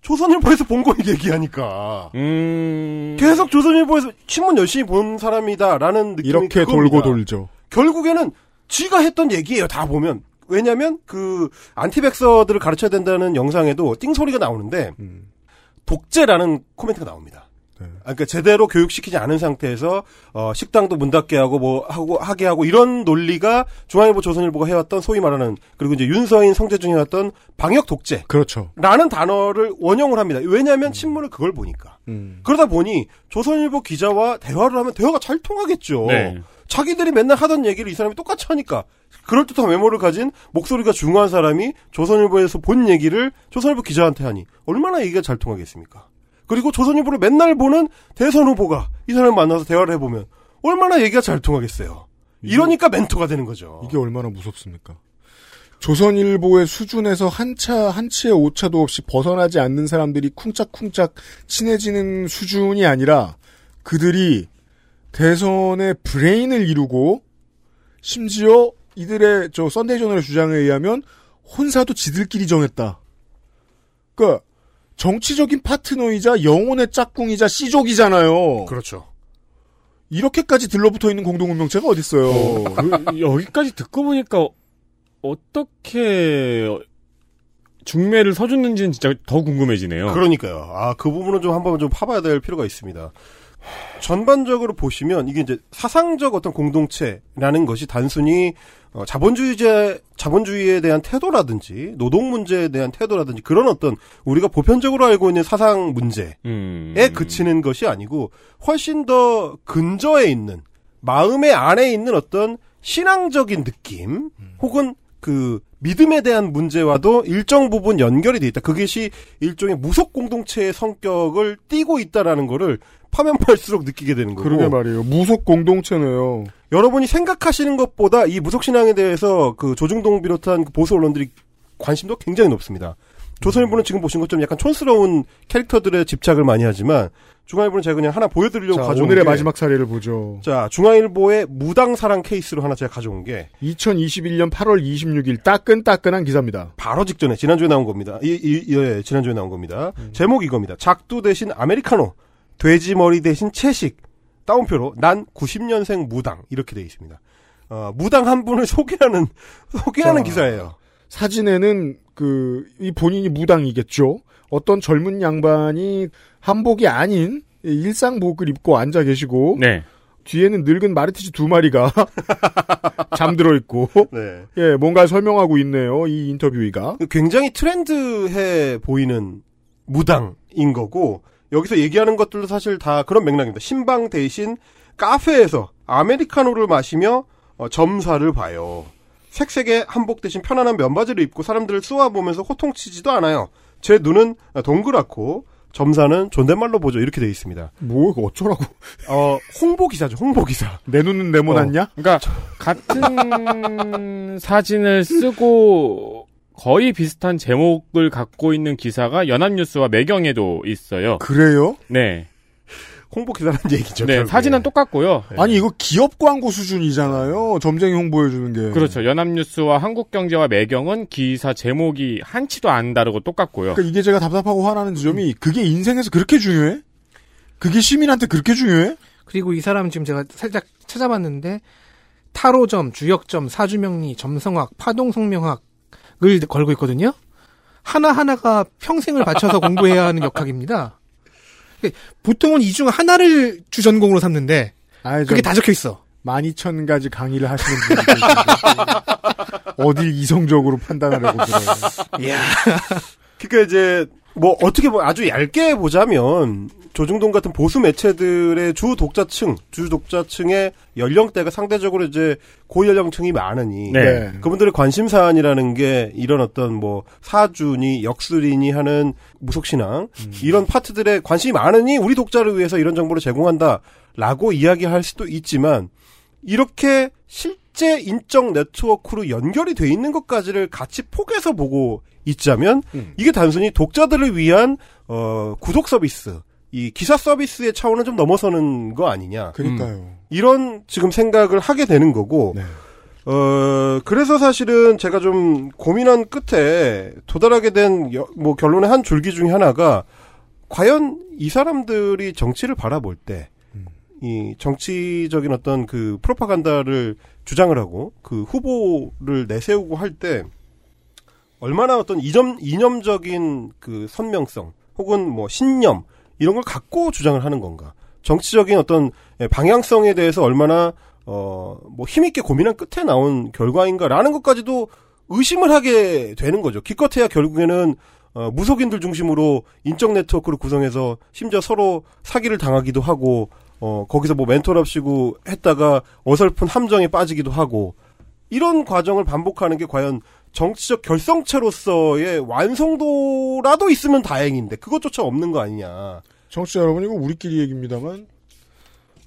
G: 조선일보에서 본 거 얘기하니까
C: 음.
G: 계속 조선일보에서 신문 열심히 본 사람이다라는 느낌이
B: 이렇게
G: 그겁니다.
B: 돌고 돌죠.
G: 결국에는 지가 했던 얘기예요. 다 보면. 왜냐면 그 안티백서들을 가르쳐야 된다는 영상에도 띵 소리가 나오는데
B: 음.
G: 독재라는 코멘트가 나옵니다.
B: 네.
G: 아, 그러니까 제대로 교육시키지 않은 상태에서 어, 식당도 문 닫게 하고 뭐 하고 하게 하고 이런 논리가 중앙일보 조선일보가 해왔던 소위 말하는 그리고 이제 윤서인 성재중이 해왔던 방역 독재.
B: 그렇죠.
G: 라는 단어를 원용을 합니다. 왜냐하면 신문을 그걸 보니까.
B: 음.
G: 그러다 보니 조선일보 기자와 대화를 하면 대화가 잘 통하겠죠.
C: 네.
G: 자기들이 맨날 하던 얘기를 이 사람이 똑같이 하니까 그럴듯한 외모를 가진 목소리가 중후한 사람이 조선일보에서 본 얘기를 조선일보 기자한테 하니 얼마나 얘기가 잘 통하겠습니까? 그리고 조선일보를 맨날 보는 대선 후보가 이 사람 만나서 대화를 해보면 얼마나 얘기가 잘 통하겠어요. 이러니까 멘토가 되는 거죠.
B: 이게 얼마나 무섭습니까? 조선일보의 수준에서 한차, 한 치의 오차도 없이 벗어나지 않는 사람들이 쿵짝쿵짝 친해지는 수준이 아니라 그들이 대선의 브레인을 이루고 심지어 이들의 저 썬데이 저널의 주장에 의하면 혼사도 지들끼리 정했다. 그러니까 정치적인 파트너이자 영혼의 짝꿍이자 씨족이잖아요.
G: 그렇죠.
B: 이렇게까지 들러붙어 있는 공동운명체가 어딨어요.
C: 그, 여기까지 듣고 보니까 어떻게 중매를 서줬는지는 진짜 더 궁금해지네요.
G: 그러니까요. 아, 그 부분은 좀 한번 좀 파봐야 될 필요가 있습니다. 전반적으로 보시면 이게 이제 사상적 어떤 공동체라는 것이 단순히 어, 자본주의제 자본주의에 대한 태도라든지 노동 문제에 대한 태도라든지 그런 어떤 우리가 보편적으로 알고 있는 사상 문제에
C: 음.
G: 그치는 것이 아니고 훨씬 더 근저에 있는 마음의 안에 있는 어떤 신앙적인 느낌 혹은 그 믿음에 대한 문제와도 일정 부분 연결이 돼 있다. 그것이 일종의 무속 공동체의 성격을 띠고 있다라는 거를 파면 팔수록 느끼게 되는 거고.
B: 그러게 말이에요. 무속 공동체네요.
G: 여러분이 생각하시는 것보다 이 무속 신앙에 대해서 그 조중동 비롯한 그 보수 언론들이 관심도 굉장히 높습니다. 조선일보는 지금 보신 것처럼 약간 촌스러운 캐릭터들의 집착을 많이 하지만 중앙일보는 제가 그냥 하나 보여드리려고
B: 자,
G: 가져온
B: 오늘의
G: 게
B: 마지막 사례를 보죠.
G: 자 중앙일보의 무당사랑 케이스로 하나 제가 가져온 게
B: 2021년 8월 26일 따끈따끈한 기사입니다.
G: 바로 직전에 지난주에 나온 겁니다. 이, 이, 예, 지난주에 나온 겁니다.
B: 음.
G: 제목 이겁니다. 작두 대신 아메리카노, 돼지 머리 대신 채식, 따옴표로 난 90년생 무당 이렇게 돼 있습니다. 어, 무당 한 분을 소개하는 소개하는
B: 자,
G: 기사예요.
B: 사진에는 그, 이 본인이 무당이겠죠. 어떤 젊은 양반이 한복이 아닌 일상복을 입고 앉아 계시고,
C: 네.
B: 뒤에는 늙은 마르티즈 두 마리가 잠들어 있고,
G: 네.
B: 예, 뭔가 설명하고 있네요. 이 인터뷰이가.
G: 굉장히 트렌드해 보이는 무당인 거고 여기서 얘기하는 것들도 사실 다 그런 맥락입니다. 신방 대신 카페에서 아메리카노를 마시며 어, 점사를 봐요. 색색의 한복 대신 편안한 면바지를 입고 사람들을 쏘아보면서 호통치지도 않아요. 제 눈은 동그랗고 점사는 존댓말로 보죠. 이렇게 돼 있습니다.
B: 뭐, 이거 어쩌라고.
G: 어, 홍보 기사죠. 홍보 기사.
B: 내 눈은 네모났냐?
C: 그러니까 같은 사진을 쓰고 거의 비슷한 제목을 갖고 있는 기사가 연합뉴스와 매경에도 있어요.
B: 그래요?
C: 네.
G: 홍보 기사라는 얘기죠.
C: 네,
G: 결국에.
C: 사진은 똑같고요.
B: 아니 이거 기업 광고 수준이잖아요. 점쟁이 홍보해 주는 게.
C: 그렇죠. 연합뉴스와 한국경제와 매경은 기사 제목이 한치도 안 다르고 똑같고요.
B: 그러니까 이게 제가 답답하고 화나는 지점이 그게 인생에서 그렇게 중요해? 그게 시민한테 그렇게 중요해?
H: 그리고 이 사람 지금 제가 살짝 찾아봤는데 타로점, 주역점, 사주명리, 점성학, 파동성명학을 걸고 있거든요. 하나하나가 평생을 바쳐서 공부해야 하는 역학입니다. 보통은 이 중 하나를 주 전공으로 삼는데
B: 아이,
H: 그게 다 적혀 있어.
B: 12,000가지 강의를 하시는 분이 어딜 이성적으로 판단하려고 그래요.
H: 이야.
G: 그러니까 이제 뭐 어떻게 뭐 아주 얇게 보자면 조중동 같은 보수 매체들의 주 독자층, 주 독자층의 연령대가 상대적으로 이제 고연령층이 많으니
B: 네.
G: 그분들의 관심 사안이라는 게 이런 어떤 뭐 사주니 역술이니 하는 무속신앙 이런 파트들에 관심이 많으니 우리 독자를 위해서 이런 정보를 제공한다라고 이야기할 수도 있지만 이렇게 실제 인적 네트워크로 연결이 돼 있는 것까지를 같이 포개서 보고 있자면 이게 단순히 독자들을 위한 어 구독 서비스 이 기사 서비스의 차원을 좀 넘어서는 거 아니냐.
B: 그러니까요.
G: 이런 지금 생각을 하게 되는 거고,
B: 네.
G: 어, 그래서 사실은 제가 좀 고민한 끝에 도달하게 된, 여- 뭐, 결론의 한 줄기 중에 하나가, 과연 이 사람들이 정치를 바라볼 때, 이 정치적인 어떤 그 프로파간다를 주장을 하고, 그 후보를 내세우고 할 때, 얼마나 어떤 이점, 이념적인 그 선명성, 혹은 뭐 신념, 이런 걸 갖고 주장을 하는 건가. 정치적인 어떤 예, 방향성에 대해서 얼마나 어 뭐 힘있게 고민한 끝에 나온 결과인가라는 것까지도 의심을 하게 되는 거죠. 기껏해야 결국에는 어, 무속인들 중심으로 인적 네트워크를 구성해서 심지어 서로 사기를 당하기도 하고 어 거기서 뭐 멘토랍시고 했다가 어설픈 함정에 빠지기도 하고 이런 과정을 반복하는 게 과연 정치적 결성체로서의 완성도라도 있으면 다행인데 그것조차 없는 거 아니냐.
B: 청취자 여러분, 이거 우리끼리 얘기입니다만,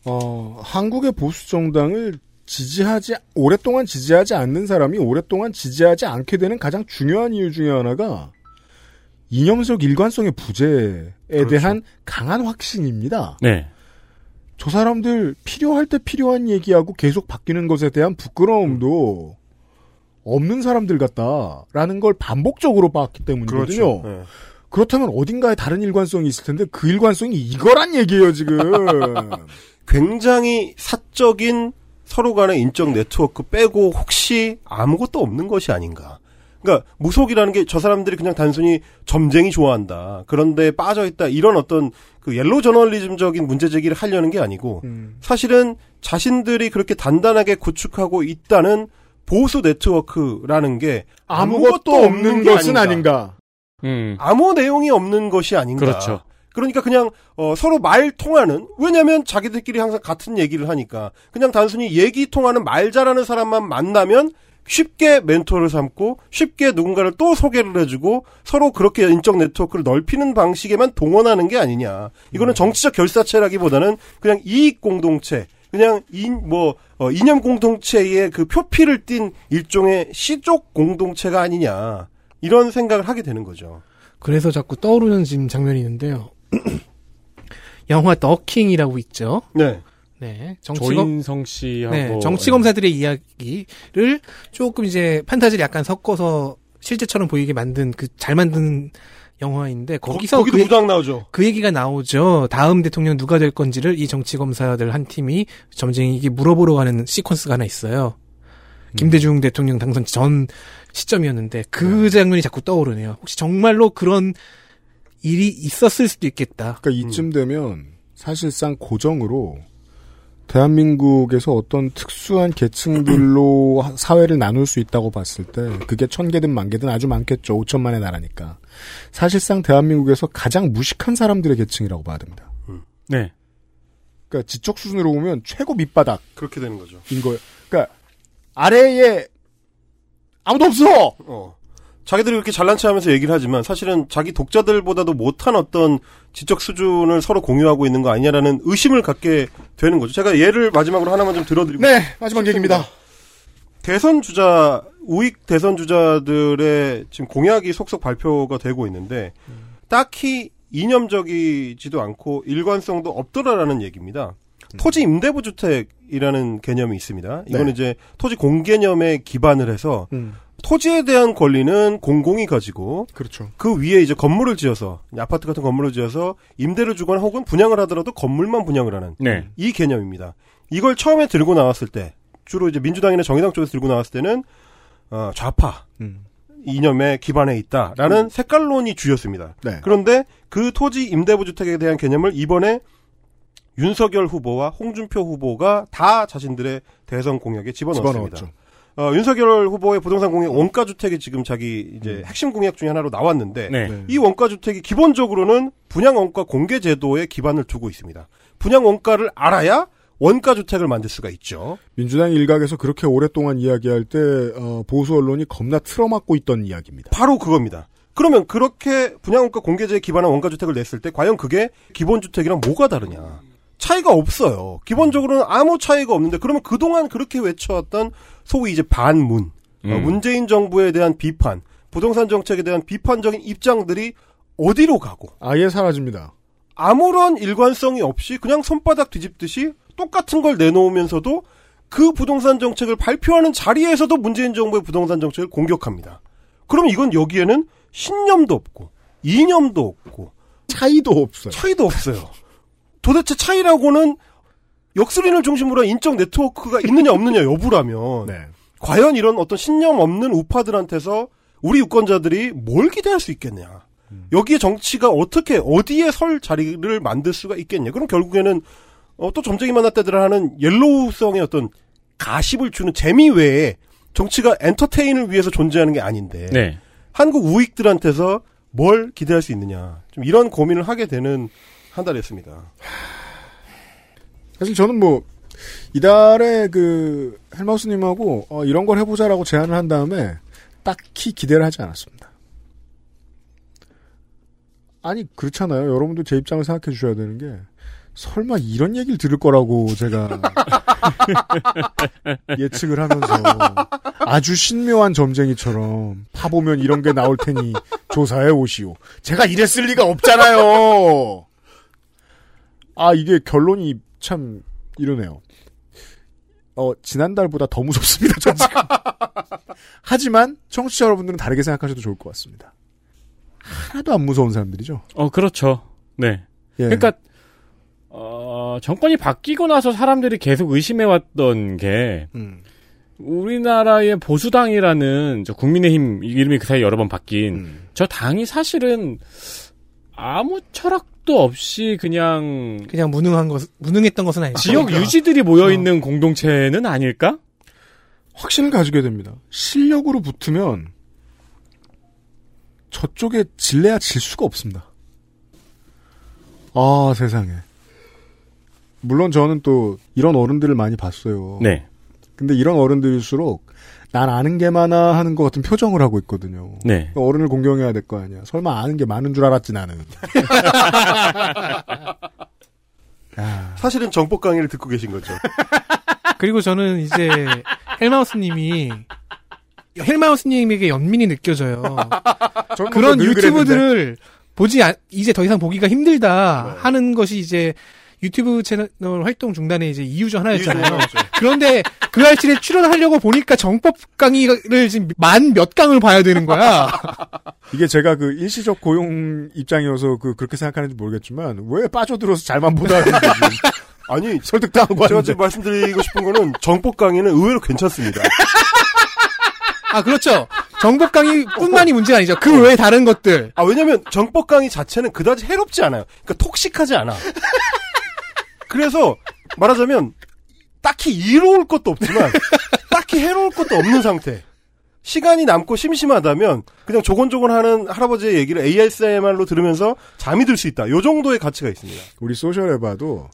B: 어, 한국의 보수 정당을 지지하지, 오랫동안 지지하지 않는 사람이 오랫동안 지지하지 않게 되는 가장 중요한 이유 중에 하나가 이념적 일관성의 부재에 대한 강한 확신입니다.
C: 네.
B: 저 사람들 필요할 때 필요한 얘기하고 계속 바뀌는 것에 대한 부끄러움도 없는 사람들 같다라는 걸 반복적으로 봤기 때문이거든요.
G: 네.
B: 그렇다면 어딘가에 다른 일관성이 있을 텐데 그 일관성이 이거란 얘기예요 지금.
G: 굉장히 사적인 서로 간의 인적 네트워크 빼고 혹시 아무것도 없는 것이 아닌가. 그러니까 무속이라는 게 저 사람들이 그냥 단순히 점쟁이 좋아한다. 그런데 빠져 있다. 이런 어떤 그 옐로 저널리즘적인 문제 제기를 하려는 게 아니고 사실은 자신들이 그렇게 단단하게 구축하고 있다는 보수 네트워크라는 게
B: 아무것도 없는
G: 게
B: 것은 아닌가.
C: 음.
G: 아무 내용이 없는 것이 아닌가.
C: 그렇죠.
G: 그러니까 그냥 어, 서로 말 통하는 왜냐하면 자기들끼리 항상 같은 얘기를 하니까 그냥 단순히 얘기 통하는 말 잘하는 사람만 만나면 쉽게 멘토를 삼고 쉽게 누군가를 또 소개를 해주고 서로 그렇게 인적 네트워크를 넓히는 방식에만 동원하는 게 아니냐. 이거는 정치적 결사체라기보다는 그냥 이익 공동체, 그냥 이뭐 어, 이념 공동체의 그 표피를 띤 일종의 시족 공동체가 아니냐. 이런 생각을 하게 되는 거죠.
H: 그래서 자꾸 떠오르는 지금 장면이 있는데요. 영화 더킹이라고 있죠.
G: 네.
H: 네. 정치검,
C: 조인성 씨하고
H: 네. 정치 검사들의 이야기를 조금 이제 판타지를 약간 섞어서 실제처럼 보이게 만든 그 잘 만든 영화인데 거기서
G: 거기도
H: 그,
G: 무당 나오죠.
H: 그 얘기가 나오죠. 다음 대통령 누가 될 건지를 이 정치 검사들 한 팀이 점쟁이에게 물어보러 가는 시퀀스가 하나 있어요. 김대중 대통령 당선 전 시점이었는데 그 장면이 자꾸 떠오르네요. 혹시 정말로 그런 일이 있었을 수도 있겠다.
B: 그러니까 이쯤 되면 사실상 고정으로 대한민국에서 어떤 특수한 계층들로 사회를 나눌 수 있다고 봤을 때 그게 천 개든 만 개든 아주 많겠죠. 5천만의 나라니까. 사실상 대한민국에서 가장 무식한 사람들의 계층이라고 봐야 됩니다.
C: 네.
B: 그러니까 지적 수준으로 보면 최고 밑바닥인
G: 그렇게 되는 거죠.
B: 거예요. 그러니까 아래에 아무도 없어.
G: 어. 자기들이 그렇게 잘난 체 하면서 얘기를 하지만 사실은 자기 독자들보다도 못한 어떤 지적 수준을 서로 공유하고 있는 거 아니냐라는 의심을 갖게 되는 거죠. 제가 예를 마지막으로 하나만 좀 들어드리고.
B: 네, 마지막 얘기입니다.
G: 대선 주자, 우익 대선 주자들의 지금 공약이 속속 발표가 되고 있는데, 딱히 이념적이지도 않고 일관성도 없더라라는 얘기입니다. 토지 임대부 주택이라는 개념이 있습니다. 이거는
B: 네.
G: 이제 토지 공개념에 기반을 해서
B: 음.
G: 토지에 대한 권리는 공공이 가지고
B: 그렇죠.
G: 그 위에 이제 건물을 지어서 아파트 같은 건물을 지어서 임대를 주거나 혹은 분양을 하더라도 건물만 분양을 하는
C: 네.
G: 이 개념입니다. 이걸 처음에 들고 나왔을 때 주로 이제 민주당이나 정의당 쪽에서 들고 나왔을 때는 어, 좌파
B: 음.
G: 이념에 기반해 있다라는 색깔론이 주였습니다.
B: 네.
G: 그런데 그 토지 임대부 주택에 대한 개념을 이번에 윤석열 후보와 홍준표 후보가 다 자신들의 대선 공약에 집어넣었습니다.
B: 집어넣었죠.
G: 어, 윤석열 후보의 부동산 공약 원가 주택이 지금 자기 이제 핵심 공약 중에 하나로 나왔는데
C: 네.
B: 네.
G: 이 원가 주택이 기본적으로는 분양 원가 공개 제도에 기반을 두고 있습니다. 분양 원가를 알아야 원가 주택을 만들 수가 있죠.
B: 민주당 일각에서 그렇게 오랫동안 이야기할 때 어, 보수 언론이 겁나 틀어막고 있던 이야기입니다.
G: 바로 그겁니다. 그러면 그렇게 분양원가 공개제에 기반한 원가 주택을 냈을 때 과연 그게 기본 주택이랑 뭐가 다르냐. 차이가 없어요. 기본적으로는 아무 차이가 없는데 그러면 그동안 그렇게 외쳐왔던 소위 이제 반문, 어,
C: 음.
G: 문재인 정부에 대한 비판, 부동산 정책에 대한 비판적인 입장들이 어디로 가고
B: 아예 사라집니다.
G: 아무런 일관성이 없이 그냥 손바닥 뒤집듯이 똑같은 걸 내놓으면서도 그 부동산 정책을 발표하는 자리에서도 문재인 정부의 부동산 정책을 공격합니다. 그럼 이건 여기에는 신념도 없고 이념도 없고
B: 차이도 없어요.
G: 차이도 없어요. 도대체 차이라고는 역술인을 중심으로 한 인적 네트워크가 있느냐 없느냐 여부라면
B: 네.
G: 과연 이런 어떤 신념 없는 우파들한테서 우리 유권자들이 뭘 기대할 수 있겠냐. 여기에 정치가 어떻게 어디에 설 자리를 만들 수가 있겠냐. 그럼 결국에는 어, 또 점쟁이 만났다들 하는 옐로우성의 어떤 가십을 주는 재미 외에 정치가 엔터테인을 위해서 존재하는 게 아닌데
C: 네.
G: 한국 우익들한테서 뭘 기대할 수 있느냐. 좀 이런 고민을 하게 되는 한 달이었습니다.
B: 사실 저는 뭐 이달에 그 헬마우스님하고 어, 이런 걸 해보자라고 제안을 한 다음에 딱히 기대를 하지 않았습니다. 아니 그렇잖아요. 여러분도 제 입장을 생각해 주셔야 되는 게 설마 이런 얘기를 들을 거라고 제가 예측을 하면서 아주 신묘한 점쟁이처럼 파보면 이런 게 나올 테니 조사해 오시오. 제가 이랬을 리가 없잖아요. 아 이게 결론이 참 이러네요. 어 지난달보다 더 무섭습니다. 전 지금. 하지만 청취자 여러분들은 다르게 생각하셔도 좋을 것 같습니다. 하나도 안 무서운 사람들이죠.
C: 어, 그렇죠. 네.
B: 예.
C: 그러니까 어, 정권이 바뀌고 나서 사람들이 계속 의심해왔던 게
B: 음.
C: 우리나라의 보수당이라는 저 국민의힘 이름이 그 사이 여러 번 바뀐
B: 음.
C: 저 당이 사실은 아무 철학 도 없이 그냥
H: 그냥 무능한 것, 무능했던 것은 아니죠.
C: 지역 유지들이 모여 있는 공동체는 아닐까?
B: 확신을 가지게 됩니다. 실력으로 붙으면 저쪽에 질래야 질 수가 없습니다. 아 세상에. 물론 저는 또 이런 어른들을 많이 봤어요.
C: 네.
B: 근데 이런 어른들일수록 난 아는 게 많아 하는 것 같은 표정을 하고 있거든요.
C: 네.
B: 어른을 공경해야 될 거 아니야. 설마 아는 게 많은 줄 알았지 나는. 야,
G: 사실은 정법 강의를 듣고 계신 거죠.
H: 그리고 저는 이제 헬마우스님이 헬마우스님에게 연민이 느껴져요. 그런. 유튜브들을 보지 아- 이제 더 이상 보기가 힘들다 하는 것이 이제 유튜브 채널 활동 중단의 이제 이유 중 하나였잖아요. 그런데 그 알실에 출연하려고 보니까 정법 강의를 지금 만 몇 강을 봐야 되는 거야.
B: 이게 제가 그 일시적 고용 입장이어서 그 그렇게 생각하는지 모르겠지만 왜 빠져들어서 잘만 보다는 거지.
G: 아니,
B: 설득당하고
G: 제가
B: 왔는데.
G: 지금 말씀드리고 싶은 거는 정법 강의는 의외로 괜찮습니다.
H: 아 그렇죠. 정법 강의뿐만이 문제가 아니죠. 그 외에 다른 것들.
G: 아, 왜냐면 정법 강의 자체는 그다지 해롭지 않아요. 그러니까 톡식하지 않아. 그래서 말하자면 딱히 이로울 것도 없지만 딱히 해로울 것도 없는 상태. 시간이 남고 심심하다면 그냥 조곤조곤 하는 할아버지의 얘기를 ASMR로 들으면서 잠이 들 수 있다. 요 정도의 가치가 있습니다.
B: 우리 소셜 에바도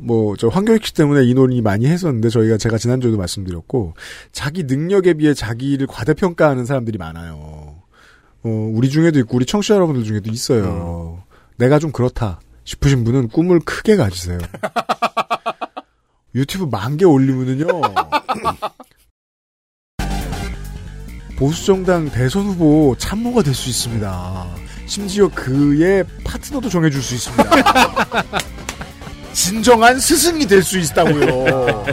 B: 뭐 저 환경익치 때문에 이 논의 많이 했었는데 저희가 제가 지난주에도 말씀드렸고 자기 능력에 비해 자기를 과대평가하는 사람들이 많아요. 어, 우리 중에도 있고 우리 청취자 여러분들 중에도 있어요. 내가 좀 그렇다 싶으신 분은 꿈을 크게 가지세요. 유튜브 만 개 올리면은요. 보수정당 대선 후보 참모가 될 수 있습니다. 심지어 그의 파트너도 정해줄 수 있습니다. 진정한 스승이 될 수 있다고요.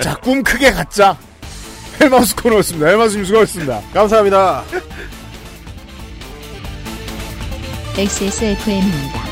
B: 자, 꿈 크게 갖자. 헬마우스 코너였습니다. 헬마우스님 수고하셨습니다.
G: 감사합니다.
A: XSFM입니다.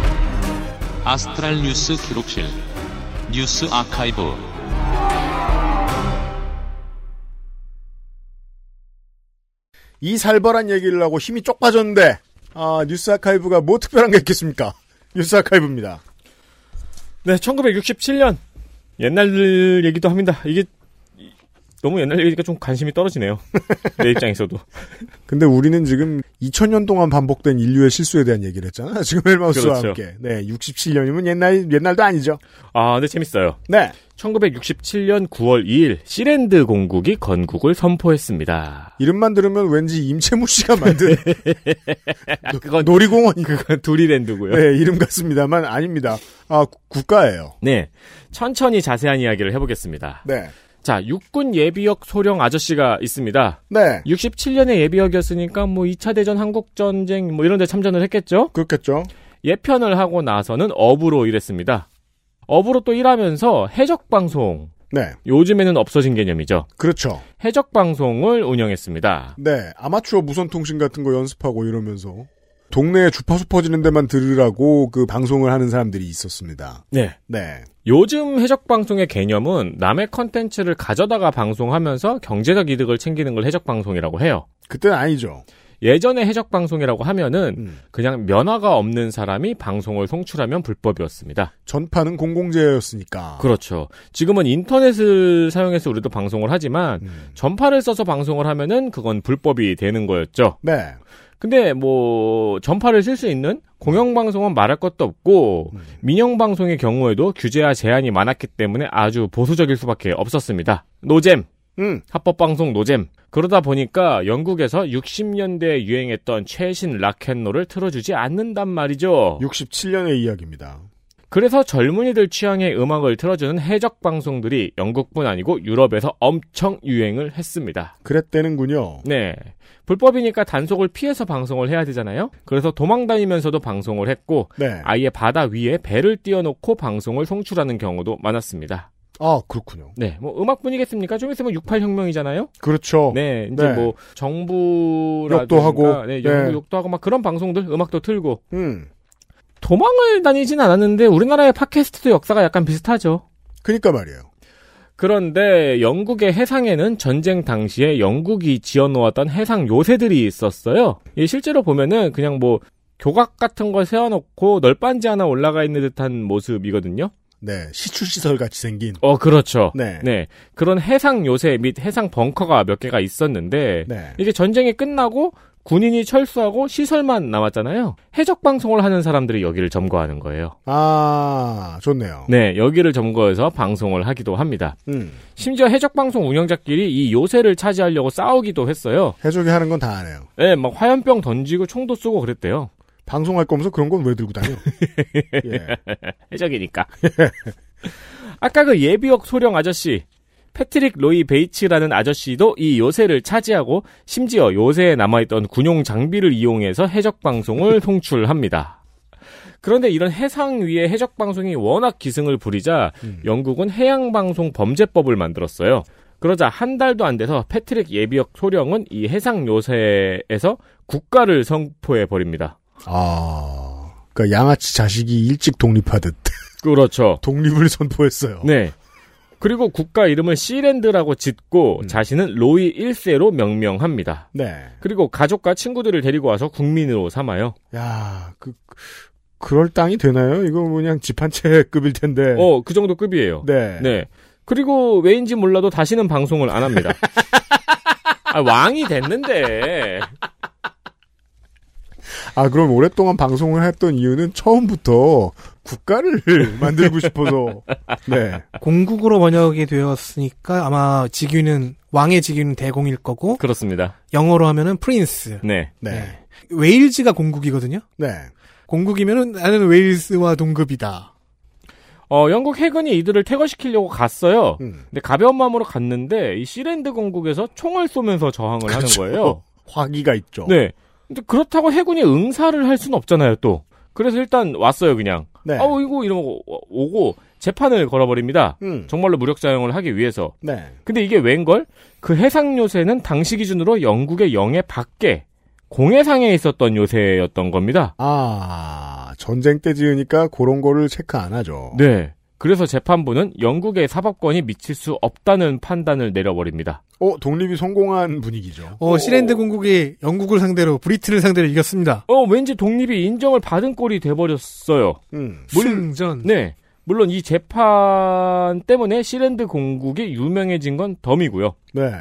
L: 아스트랄 뉴스 기록실 뉴스 아카이브
B: 이 살벌한 얘기를 하고 힘이 쪽 빠졌는데, 아, 뉴스 아카이브가 뭐 특별한 게 있겠습니까? 뉴스 아카이브입니다.
C: 네, 1967년 옛날 얘기도 합니다. 이게 너무 옛날 얘기니까 좀 관심이 떨어지네요. 내 입장에서도.
B: 근데 우리는 지금 2000년 동안 반복된 인류의 실수에 대한 얘기를 했잖아. 지금 헬마우스와
C: 그렇죠.
B: 함께. 네, 67년이면 옛날, 옛날도 아니죠.
C: 아, 근데 재밌어요.
B: 네.
C: 1967년 9월 2일 시랜드 공국이 건국을 선포했습니다.
B: 이름만 들으면 왠지 임채무 씨가 만든
C: 그건
B: 놀이공원이
C: 그건 두리랜드고요.
B: 네, 이름 같습니다만 아닙니다. 아, 구- 국가예요.
C: 네. 천천히 자세한 이야기를 해 보겠습니다.
B: 네.
C: 자, 육군 예비역 소령 아저씨가 있습니다.
B: 네.
C: 67년에 예비역이었으니까 뭐 2차 대전 한국 전쟁 뭐 이런 데 참전을 했겠죠?
B: 그렇겠죠.
C: 예편을 하고 나서는 어부로 일했습니다. 어부로 또 일하면서 해적 방송.
B: 네.
C: 요즘에는 없어진 개념이죠.
B: 그렇죠.
C: 해적 방송을 운영했습니다.
B: 네. 아마추어 무선 통신 같은 거 연습하고 이러면서 동네에 주파수 퍼지는 데만 들으라고 그 방송을 하는 사람들이 있었습니다.
C: 네.
B: 네.
C: 요즘 해적방송의 개념은 남의 컨텐츠를 가져다가 방송하면서 경제적 이득을 챙기는 걸 해적방송이라고 해요.
B: 그때는 아니죠.
C: 예전에 해적방송이라고 하면은 그냥 면허가 없는 사람이 방송을 송출하면 불법이었습니다.
B: 전파는 공공재였으니까.
C: 그렇죠. 지금은 인터넷을 사용해서 우리도 방송을 하지만 전파를 써서 방송을 하면은 그건 불법이 되는 거였죠.
B: 네.
C: 근데 뭐 전파를 쓸 수 있는 공영방송은 말할 것도 없고 민영방송의 경우에도 규제와 제한이 많았기 때문에 아주 보수적일 수밖에 없었습니다. 노잼.
B: 음.
C: 합법방송 노잼. 그러다 보니까 영국에서 60년대에 유행했던 최신 락앤롤을 틀어주지 않는단 말이죠.
B: 67년의 이야기입니다.
C: 그래서 젊은이들 취향의 음악을 틀어주는 해적 방송들이 영국뿐 아니고 유럽에서 엄청 유행을 했습니다.
B: 그랬대는군요.
C: 네. 불법이니까 단속을 피해서 방송을 해야 되잖아요. 그래서 도망 다니면서도 방송을 했고
B: 네.
C: 아예 바다 위에 배를 띄워놓고 방송을 송출하는 경우도 많았습니다.
B: 아, 그렇군요.
C: 네, 뭐 음악뿐이겠습니까? 좀 있으면 68혁명이잖아요.
B: 그렇죠.
C: 네, 이제
B: 네.
C: 뭐 정부라든가
B: 욕도 하고,
C: 네,
B: 네.
C: 영국 욕도 하고 막 그런 방송들 음악도 틀고
B: 음.
C: 도망을 다니진 않았는데 우리나라의 팟캐스트도 역사가 약간 비슷하죠.
B: 그니까 말이에요.
C: 그런데 영국의 해상에는 전쟁 당시에 영국이 지어놓았던 해상 요새들이 있었어요. 이 실제로 보면은 그냥 뭐 교각 같은 거 세워놓고 널빤지 하나 올라가 있는 듯한 모습이거든요.
B: 네. 시추시설 같이 생긴.
C: 어, 그렇죠.
B: 네.
C: 그런 해상 요새 및 해상 벙커가 몇 개가 있었는데
B: 네.
C: 이게 전쟁이 끝나고 군인이 철수하고 시설만 남았잖아요. 해적 방송을 하는 사람들이 여기를 점거하는 거예요.
B: 아, 좋네요.
C: 네, 여기를 점거해서 방송을 하기도 합니다.
B: 음.
C: 심지어 해적 방송 운영자끼리 이 요새를 차지하려고 싸우기도 했어요.
B: 해적이 하는 건다안 해요.
C: 네, 막 화염병 던지고 총도 쏘고 그랬대요.
B: 방송할 거면서 그런 건 왜 들고 다녀? 예.
C: 해적이니까. 아까 그 예비역 소령 아저씨 패트릭 로이 베이츠라는 아저씨도 이 요새를 차지하고 심지어 요새에 남아있던 군용 장비를 이용해서 해적 방송을 송출합니다. 그런데 이런 해상 위의 해적 방송이 워낙 기승을 부리자 영국은 해양 방송 범죄법을 만들었어요. 그러자 한 달도 안 돼서 패트릭 예비역 소령은 이 해상 요새에서 국가를 선포해 버립니다.
B: 아. 그러니까 양아치 자식이 일찍 독립하듯
C: 그렇죠.
B: 독립을 선포했어요.
C: 네. 그리고 국가 이름을 시랜드라고 짓고 자신은 로이 1세로 명명합니다.
B: 네.
C: 그리고 가족과 친구들을 데리고 와서 국민으로 삼아요.
B: 야, 그 그럴 땅이 되나요? 이거 그냥 집 한 채 급일 텐데.
C: 어, 그 정도 급이에요.
B: 네.
C: 그리고 왜인지 몰라도 다시는 방송을 안 합니다. 아, 왕이 됐는데.
B: 아, 그럼 오랫동안 방송을 했던 이유는 처음부터 국가를 만들고 싶어서. 네.
H: 공국으로 번역이 되었으니까 아마 직위는 왕의 직위는 대공일 거고
C: 그렇습니다.
H: 영어로 하면은 프린스.
C: 네.
B: 네.
H: 웨일즈가 공국이거든요.
B: 네.
H: 공국이면은 나는 웨일스와 동급이다.
C: 어, 영국 해군이 이들을 퇴거시키려고 갔어요.
B: 음.
C: 근데 가벼운 마음으로 갔는데 이 시랜드 공국에서 총을 쏘면서 저항을
B: 그렇죠.
C: 하는 거예요.
B: 화기가 있죠.
C: 네. 근데 그렇다고 해군이 응사를 할 수는 없잖아요, 또. 그래서 일단 왔어요, 그냥.
B: 네.
C: 아우, 이거 이러고 오고 재판을 걸어버립니다.
B: 음.
C: 정말로 무력자용을 하기 위해서.
B: 네.
C: 근데 이게 웬걸? 그 해상 요새는 당시 기준으로 영국의 영해 밖에 공해상에 있었던 요새였던 겁니다.
B: 아, 전쟁 때 지으니까 그런 거를 체크 안 하죠.
C: 네. 그래서 재판부는 영국의 사법권이 미칠 수 없다는 판단을 내려버립니다.
B: 어, 독립이 성공한 분위기죠.
H: 어, 시랜드 공국이 영국을 상대로 브리튼을 상대로 이겼습니다.
C: 어, 왠지 독립이 인정을 받은 꼴이 돼버렸어요.
B: 음.
H: 승전.
C: 네. 물론 이 재판 때문에 시랜드 공국이 유명해진 건 덤이고요.
B: 네.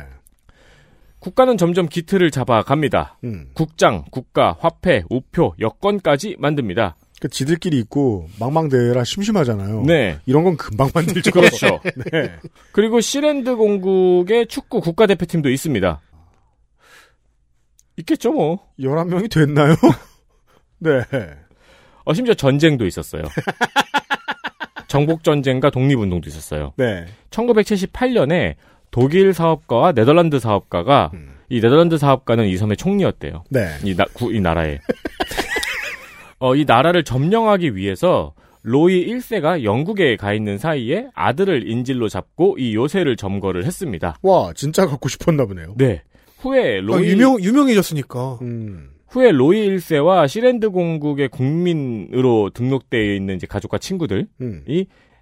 C: 국가는 점점 기틀을 잡아갑니다.
B: 음.
C: 국장, 국가, 화폐, 우표, 여권까지 만듭니다.
B: 그 지들끼리 있고 망망대해라 심심하잖아요.
C: 네.
B: 이런 건 금방 만들죠.
C: 그렇죠.
B: 네.
C: 그리고 시랜드 공국의 축구 국가대표팀도 있습니다. 있겠죠, 뭐.
B: 11명이 됐나요? 네.
C: 어, 심지어 전쟁도 있었어요. 정복전쟁과 독립운동도 있었어요.
B: 네.
C: 1978년에 독일 사업가와 네덜란드 사업가가 이 네덜란드 사업가는 이 섬의 총리였대요.
B: 네.
C: 이, 나, 구, 이 나라에. 어, 이 나라를 점령하기 위해서 로이 1세가 영국에 가 있는 사이에 아들을 인질로 잡고 이 요새를 점거를 했습니다.
B: 와, 진짜 갖고 싶었나 보네요.
C: 네. 후에
H: 어,
C: 로이
H: 유명 유명해졌으니까.
B: 음.
C: 후에 로이 1세와 시랜드 공국의 국민으로 등록되어 있는 이제 가족과 친구들이
B: 음.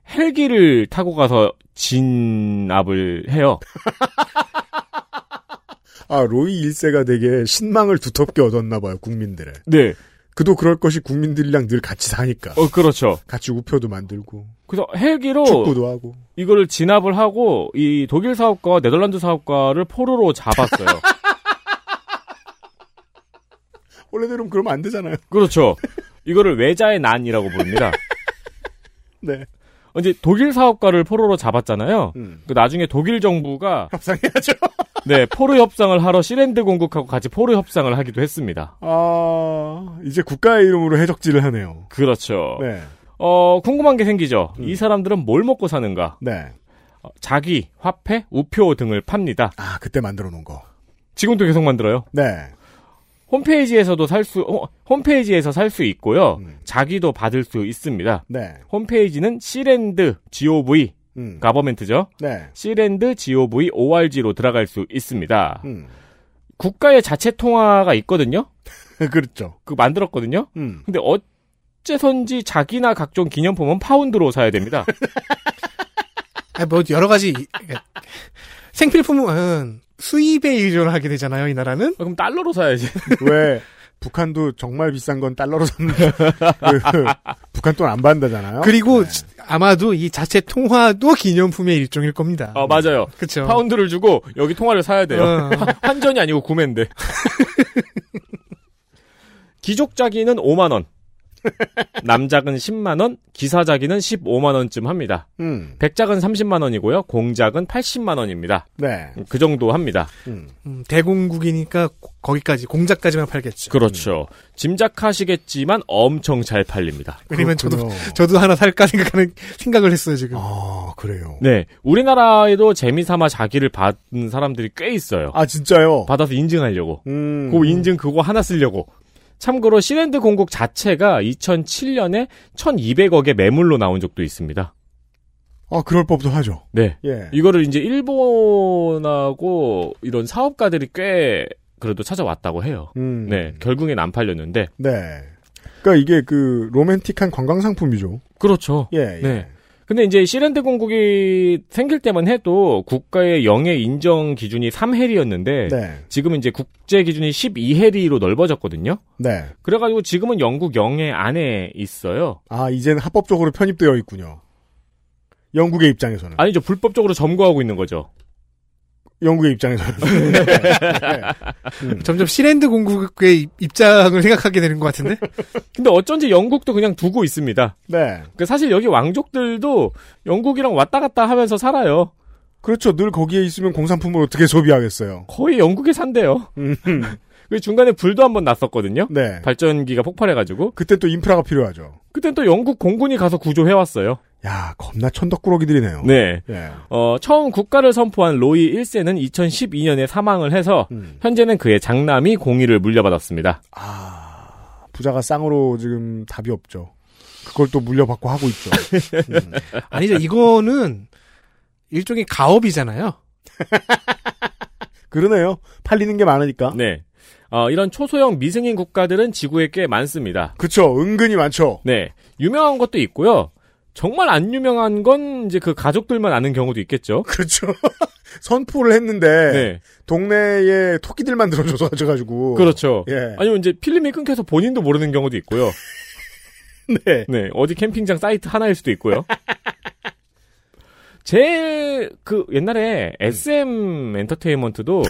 C: 헬기를 타고 가서 진압을 해요.
B: 아, 로이 1세가 되게 신망을 두텁게 얻었나 봐요, 국민들의.
C: 네.
B: 그도 그럴 것이 국민들이랑 늘 같이 사니까.
C: 어, 그렇죠.
B: 같이 우표도 만들고.
C: 그래서 헬기로
B: 축구도 하고.
C: 이거를 진압을 하고 이 독일 사업가와 네덜란드 사업가를 포로로 잡았어요.
B: 원래대로 그러면 안 되잖아요.
C: 그렇죠. 이거를 외자의 난이라고 부릅니다.
B: 네.
C: 이제 독일 사업가를 포로로 잡았잖아요.
B: 음.
C: 그 나중에 독일 정부가
B: 협상해야죠.
C: 네 포로 협상을 하러 시랜드 공국하고 같이 포로 협상을 하기도 했습니다.
B: 아, 이제 국가의 이름으로 해적질을 하네요.
C: 그렇죠.
B: 네.
C: 어 궁금한 게 생기죠. 이 사람들은 뭘 먹고 사는가?
B: 네.
C: 어, 자기, 화폐, 우표 등을 팝니다.
B: 아, 그때 만들어 놓은 거.
C: 지금도 계속 만들어요.
B: 네.
C: 홈페이지에서도 살 수, 어, 홈페이지에서 살 수 있고요. 자기도 받을 수 있습니다.
B: 네.
C: 홈페이지는 시랜드 gov
B: 음.
C: 가버멘트죠.
B: 네.
C: 시랜드 gov org로 들어갈 수 있습니다.
B: 음.
C: 국가의 자체 통화가 있거든요.
B: 그렇죠.
C: 그 만들었거든요.
B: 음.
C: 근데 어째선지 자기나 각종 기념품은 파운드로 사야 됩니다.
H: 아, 뭐 여러 가지 생필품은 수입에 의존을 하게 되잖아요. 이 나라는.
C: 그럼 달러로 사야지.
B: 왜 북한도 정말 비싼 건 달러로 샀는 그, 북한 돈 안 받는다잖아요.
H: 그리고 아마도 이 자체 통화도 기념품의 일종일 겁니다.
C: 어 맞아요.
H: 그쵸.
C: 파운드를 주고 여기 통화를 사야 돼요.
H: 어.
C: 환전이 아니고 구매인데. 기족자기는 5만 원. 남작은 10만 원, 기사자기는 15만 원쯤 합니다.
B: 음.
C: 백작은 30만 원이고요. 공작은 80만 원입니다.
B: 네.
C: 그 정도 합니다.
B: 음.
H: 음, 대공국이니까 고- 거기까지 공작까지만 팔겠죠.
C: 그렇죠. 짐작하시겠지만 엄청 잘 팔립니다.
H: 왜냐면 저도. 저도 하나 살까 생각하는 생각을 했어요 지금.
B: 아, 그래요.
C: 네. 우리나라에도 재미삼아 자기를 받은 사람들이 꽤 있어요.
B: 아, 진짜요?
C: 받아서 인증하려고.
B: 음.
C: 그 인증 그거 하나 쓰려고. 참고로 시랜드 공국 자체가 2007년에 1200억의 매물로 나온 적도 있습니다.
B: 아, 그럴 법도 하죠.
C: 네.
B: 예.
C: 이거를 이제 일본하고 이런 사업가들이 꽤 그래도 찾아왔다고 해요.
B: 음.
C: 네. 결국엔 안 팔렸는데.
B: 네. 그러니까 이게 그 로맨틱한 관광 상품이죠.
C: 그렇죠.
B: 예, 예.
C: 네. 근데 이제 시랜드 공국이 생길 때만 해도 국가의 영해 인정 기준이 3해리였는데
B: 네.
C: 지금은 이제 국제 기준이 12해리로 넓어졌거든요.
B: 네.
C: 그래가지고 지금은 영국 영해 안에 있어요.
B: 아, 이제는 합법적으로 편입되어 있군요. 영국의 입장에서는.
C: 아니죠. 불법적으로 점거하고 있는 거죠.
B: 영국의 입장에서는. 음.
H: 점점 시랜드 공국의 입- 입장을 생각하게 되는 것 같은데?
C: 근데 어쩐지 영국도 그냥 두고 있습니다.
B: 네.
C: 그 사실 여기 왕족들도 영국이랑 왔다 갔다 하면서 살아요.
B: 그렇죠. 늘 거기에 있으면 공산품을 어떻게 소비하겠어요.
C: 거의 영국에 산대요.
B: 음.
C: 그 중간에 불도 한번 났었거든요.
B: 네.
C: 발전기가 폭발해가지고.
B: 그때 또 인프라가 필요하죠.
C: 그때 또 영국 공군이 가서 구조해왔어요.
B: 야, 겁나 천덕꾸러기들이네요.
C: 네.
B: 예.
C: 어, 처음 국가를 선포한 로이 1세는 2012년에 사망을 해서
B: 음.
C: 현재는 그의 장남이 공위를 물려받았습니다.
B: 부자가 쌍으로 지금 답이 없죠. 그걸 또 물려받고 하고 있죠. 음.
H: 아니죠. 이거는 일종의 가업이잖아요.
B: 그러네요. 팔리는 게 많으니까.
C: 네. 어, 이런 초소형 미승인 국가들은 지구에 꽤 많습니다.
B: 그쵸. 은근히 많죠.
C: 네. 유명한 것도 있고요. 정말 안 유명한 건 이제 그 가족들만 아는 경우도 있겠죠.
B: 그렇죠. 선포를 했는데
C: 네.
B: 동네에 토끼들만 들어줘서 가지고
C: 그렇죠.
B: 예.
C: 아니면 이제 필름이 끊겨서 본인도 모르는 경우도 있고요.
B: 네.
C: 네. 어디 캠핑장 사이트 하나일 수도 있고요. 제일 그 옛날에 SM 엔터테인먼트도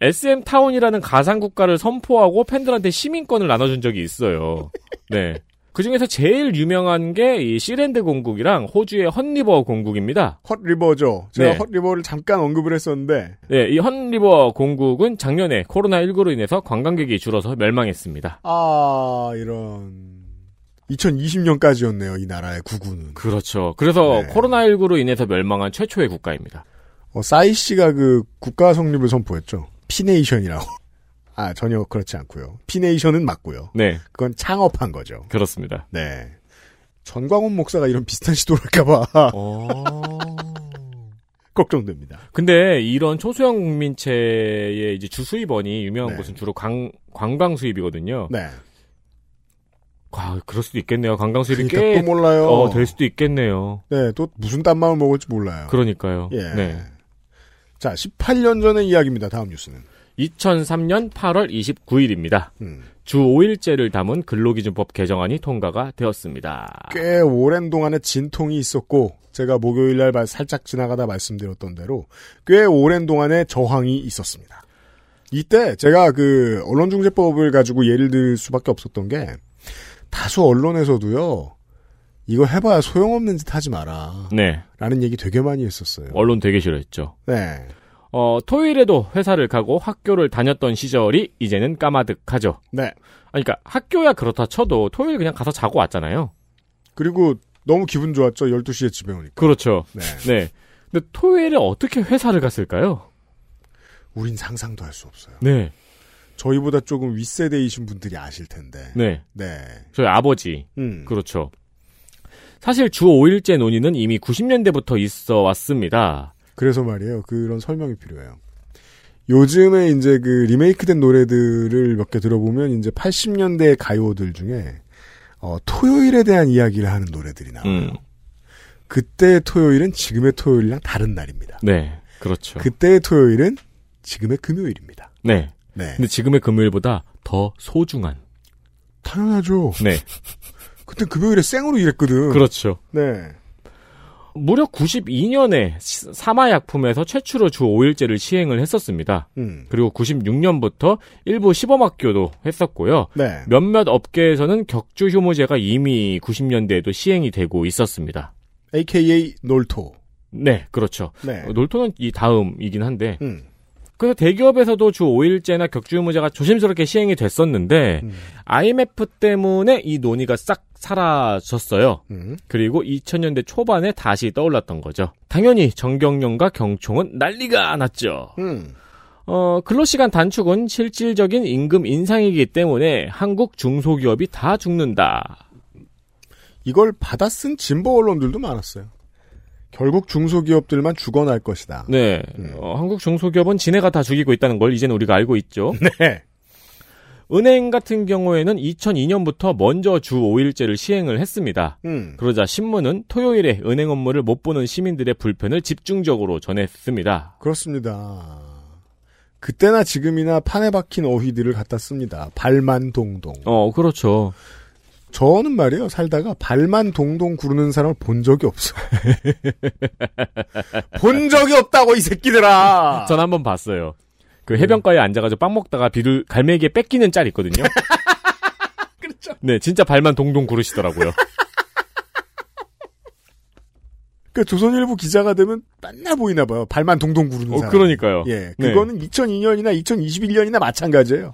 C: SM 타운이라는 가상 국가를 선포하고 팬들한테 시민권을 나눠준 적이 있어요. 네. 그 중에서 제일 유명한 게 이 시랜드 공국이랑 호주의 헛리버 공국입니다.
B: 헛리버죠. 제가
C: 네.
B: 헛리버를 잠깐 언급을 했었는데
C: 네, 이 헛리버 공국은 작년에 코로나19로 인해서 관광객이 줄어서 멸망했습니다.
B: 아 이런 2020년까지였네요. 이 나라의 구구는.
C: 그렇죠. 그래서
B: 네.
C: 코로나19로 인해서 멸망한 최초의 국가입니다.
B: 어, 싸이 씨가 그 국가 성립을 선포했죠. 피네이션이라고. 아 전혀 그렇지 않고요. 피네이션은 맞고요.
C: 네,
B: 그건 창업한 거죠.
C: 그렇습니다.
B: 네. 전광훈 목사가 이런 비슷한 시도를 할까봐
C: 어.
B: 걱정됩니다.
C: 근데 이런 초소형 국민체의 이제 주 수입원이 유명한
B: 네.
C: 곳은 주로 관, 관광 수입이거든요.
B: 네.
C: 아, 그럴 수도 있겠네요. 관광 수입이
B: 그러니까 꽤또 몰라요.
C: 어, 될 수도 있겠네요.
B: 네, 또 무슨 딴마을 먹을지 몰라요.
C: 그러니까요.
B: 예.
C: 네.
B: 자, 18년 전의 이야기입니다. 다음 뉴스는.
C: 2003년 8월 29일입니다.
B: 음.
C: 주 5일제를 담은 근로기준법 개정안이 통과가 되었습니다.
B: 꽤 오랜 동안에 진통이 있었고 제가 목요일 날 말- 살짝 지나가다 말씀드렸던 대로 꽤 오랜 동안에 저항이 있었습니다. 이때 제가 그 언론중재법을 가지고 예를 들 수밖에 없었던 게 다수 언론에서도요. 이거 해봐야 소용없는 짓 하지 마라.
C: 네.
B: 라는 얘기 되게 많이 했었어요.
C: 언론 되게 싫어했죠.
B: 네.
C: 어, 토요일에도 회사를 가고 학교를 다녔던 시절이 이제는 까마득하죠.
B: 네.
C: 아니, 그러니까 학교야 그렇다 쳐도 토요일 그냥 가서 자고 왔잖아요.
B: 그리고 너무 기분 좋았죠. 12시에 집에 오니까.
C: 그렇죠.
B: 네.
C: 네. 근데 토요일에 어떻게 회사를 갔을까요?
B: 우린 상상도 할 수 없어요.
C: 네.
B: 저희보다 조금 윗세대이신 분들이 아실 텐데.
C: 네.
B: 네.
C: 저희 아버지.
B: 음.
C: 그렇죠. 사실 주 5일제 논의는 이미 90년대부터 있어 왔습니다.
B: 그래서 말이에요. 그런 설명이 필요해요. 요즘에 이제 그 리메이크된 노래들을 몇 개 들어보면 이제 80년대 가요들 중에 어, 토요일에 대한 이야기를 하는 노래들이 나와요.
C: 음.
B: 그때의 토요일은 지금의 토요일이랑 다른 날입니다.
C: 네. 그렇죠.
B: 그때의 토요일은 지금의 금요일입니다.
C: 네.
B: 네.
C: 근데 지금의 금요일보다 더 소중한.
B: 당연하죠.
C: 네.
B: 그때 금요일에 생으로 일했거든.
C: 그렇죠.
B: 네.
C: 무려 92년에 사마약품에서 최초로 주 5일제를 시행을 했었습니다.
B: 음.
C: 그리고 96년부터 일부 시범학교도 했었고요.
B: 네.
C: 몇몇 업계에서는 격주 휴무제가 이미 90년대에도 시행이 되고 있었습니다.
B: AKA 놀토.
C: 네, 그렇죠.
B: 네.
C: 어, 놀토는 이 다음이긴 한데.
B: 음.
C: 그래서 대기업에서도 주 5일제나 격주 휴무제가 조심스럽게 시행이 됐었는데
B: 음.
C: IMF 때문에 이 논의가 싹 사라졌어요.
B: 음.
C: 그리고 2000년대 초반에 다시 떠올랐던 거죠. 당연히 정경련과 경총은 난리가 났죠.
B: 음.
C: 어, 근로시간 단축은 실질적인 임금 인상이기 때문에 한국 중소기업이 다 죽는다.
B: 이걸 받아 쓴 진보 언론들도 많았어요. 결국 중소기업들만 죽어날 것이다.
C: 네.
B: 음.
C: 어, 한국 중소기업은 지네가 다 죽이고 있다는 걸 이제는 우리가 알고 있죠.
B: 네.
C: 은행 같은 경우에는 2002년부터 먼저 주 5일제를 시행을 했습니다.
B: 음.
C: 그러자 신문은 토요일에 은행 업무를 못 보는 시민들의 불편을 집중적으로 전했습니다.
B: 그렇습니다. 그때나 지금이나 판에 박힌 어휘들을 갖다 씁니다. 발만 동동.
C: 어, 그렇죠.
B: 저는 말이에요, 살다가 발만 동동 구르는 사람을 본 적이 없어. 본 적이 없다고, 이 새끼들아!
C: 전 한번 봤어요. 그 해변가에 앉아가지고 빵 먹다가 비를 갈매기에 뺏기는 짤 있거든요.
B: 그렇죠.
C: 네, 진짜 발만 동동 구르시더라고요.
B: 그 조선일보 기자가 되면 맨날 보이나 봐요. 발만 동동 구르는
C: 어,
B: 사람.
C: 그러니까요.
B: 예.
C: 네.
B: 그거는 2002년이나 2021년이나 마찬가지예요.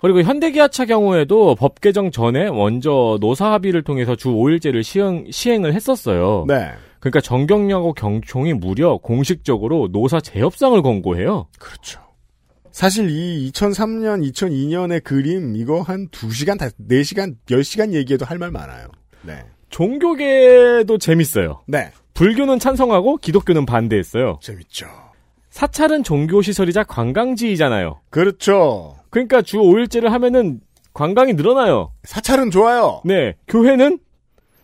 C: 그리고 현대기아차 경우에도 법 개정 전에 먼저 노사 합의를 통해서 주 5일제를 시행, 시행을 했었어요.
B: 네.
C: 그러니까 정경련하고 경총이 무려 공식적으로 노사 재협상을 권고해요.
B: 그렇죠. 사실 이 2003년, 2002년의 그림 이거 한 2시간, 4시간, 10시간 얘기해도 할 말 많아요. 네.
C: 종교계도 재밌어요.
B: 네.
C: 불교는 찬성하고 기독교는 반대했어요.
B: 재밌죠.
C: 사찰은 종교시설이자 관광지이잖아요.
B: 그렇죠.
C: 그러니까 주 5일제를 하면은 관광이 늘어나요.
B: 사찰은 좋아요.
C: 네. 교회는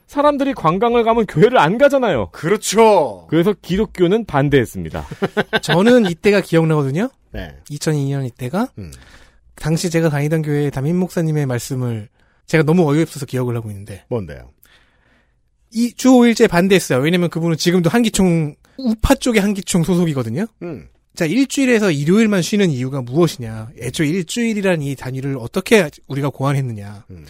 C: 사람들이 관광을 가면 교회를 안 가잖아요.
B: 그렇죠.
C: 그래서 기독교는 반대했습니다.
H: 저는 이때가 기억나거든요.
B: 네.
H: 2002년 이때가
B: 음.
H: 당시 제가 다니던 교회 담임 목사님의 말씀을 제가 너무 어이없어서 기억을 하고 있는데
B: 뭔데요?
H: 이 주 5일제 반대했어요. 왜냐면 그분은 지금도 한기총 우파 쪽의 한기총 소속이거든요.
B: 음.
H: 자, 일주일에서 일요일만 쉬는 이유가 무엇이냐? 애초에 일주일이란 이 단위를 어떻게 우리가 고안했느냐?
B: 음.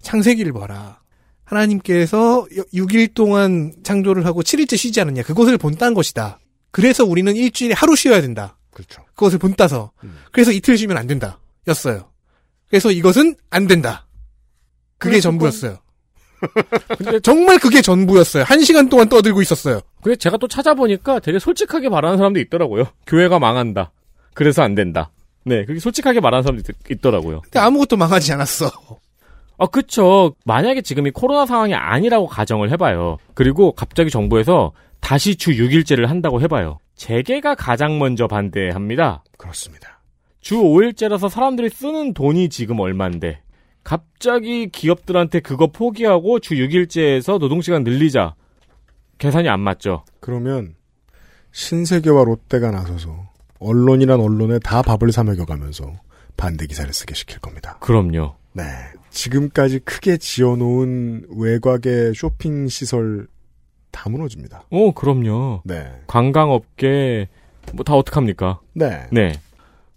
H: 창세기를 봐라. 하나님께서 6일 동안 창조를 하고 7일째 쉬지 않았냐? 그것을 본딴 것이다. 그래서 우리는 일주일에 하루 쉬어야 된다.
B: 그렇죠.
H: 그것을 본따서. 그래서 이틀 쉬면 안 된다. 였어요. 그래서 이것은 안 된다. 그게 전부였어요. 근데 정말 그게 전부였어요. 한 시간 동안 떠들고 있었어요.
C: 그래 제가 또 찾아보니까 되게 솔직하게 말하는 사람도 있더라고요. 교회가 망한다. 그래서 안 된다. 네, 그렇게 솔직하게 말하는 사람도 있- 있더라고요.
H: 근데 아무것도 망하지 않았어.
C: 아, 그쵸. 만약에 지금이 코로나 상황이 아니라고 가정을 해봐요. 그리고 갑자기 정부에서 다시 주 6일제를 한다고 해봐요. 재계가 가장 먼저 반대합니다.
B: 그렇습니다.
C: 주 5일제라서 사람들이 쓰는 돈이 지금 얼만데, 갑자기 기업들한테 그거 포기하고 주 6일제에서 노동시간 늘리자. 계산이 안 맞죠.
B: 그러면 신세계와 롯데가 나서서 언론이란 언론에 다 밥을 사 먹여가면서 반대 기사를 쓰게 시킬 겁니다.
C: 그럼요.
B: 네. 지금까지 크게 지어놓은 외곽의 쇼핑 시설 다 무너집니다.
C: 어, 그럼요.
B: 네.
C: 관광업계, 뭐 다 어떡합니까?
B: 네.
C: 네.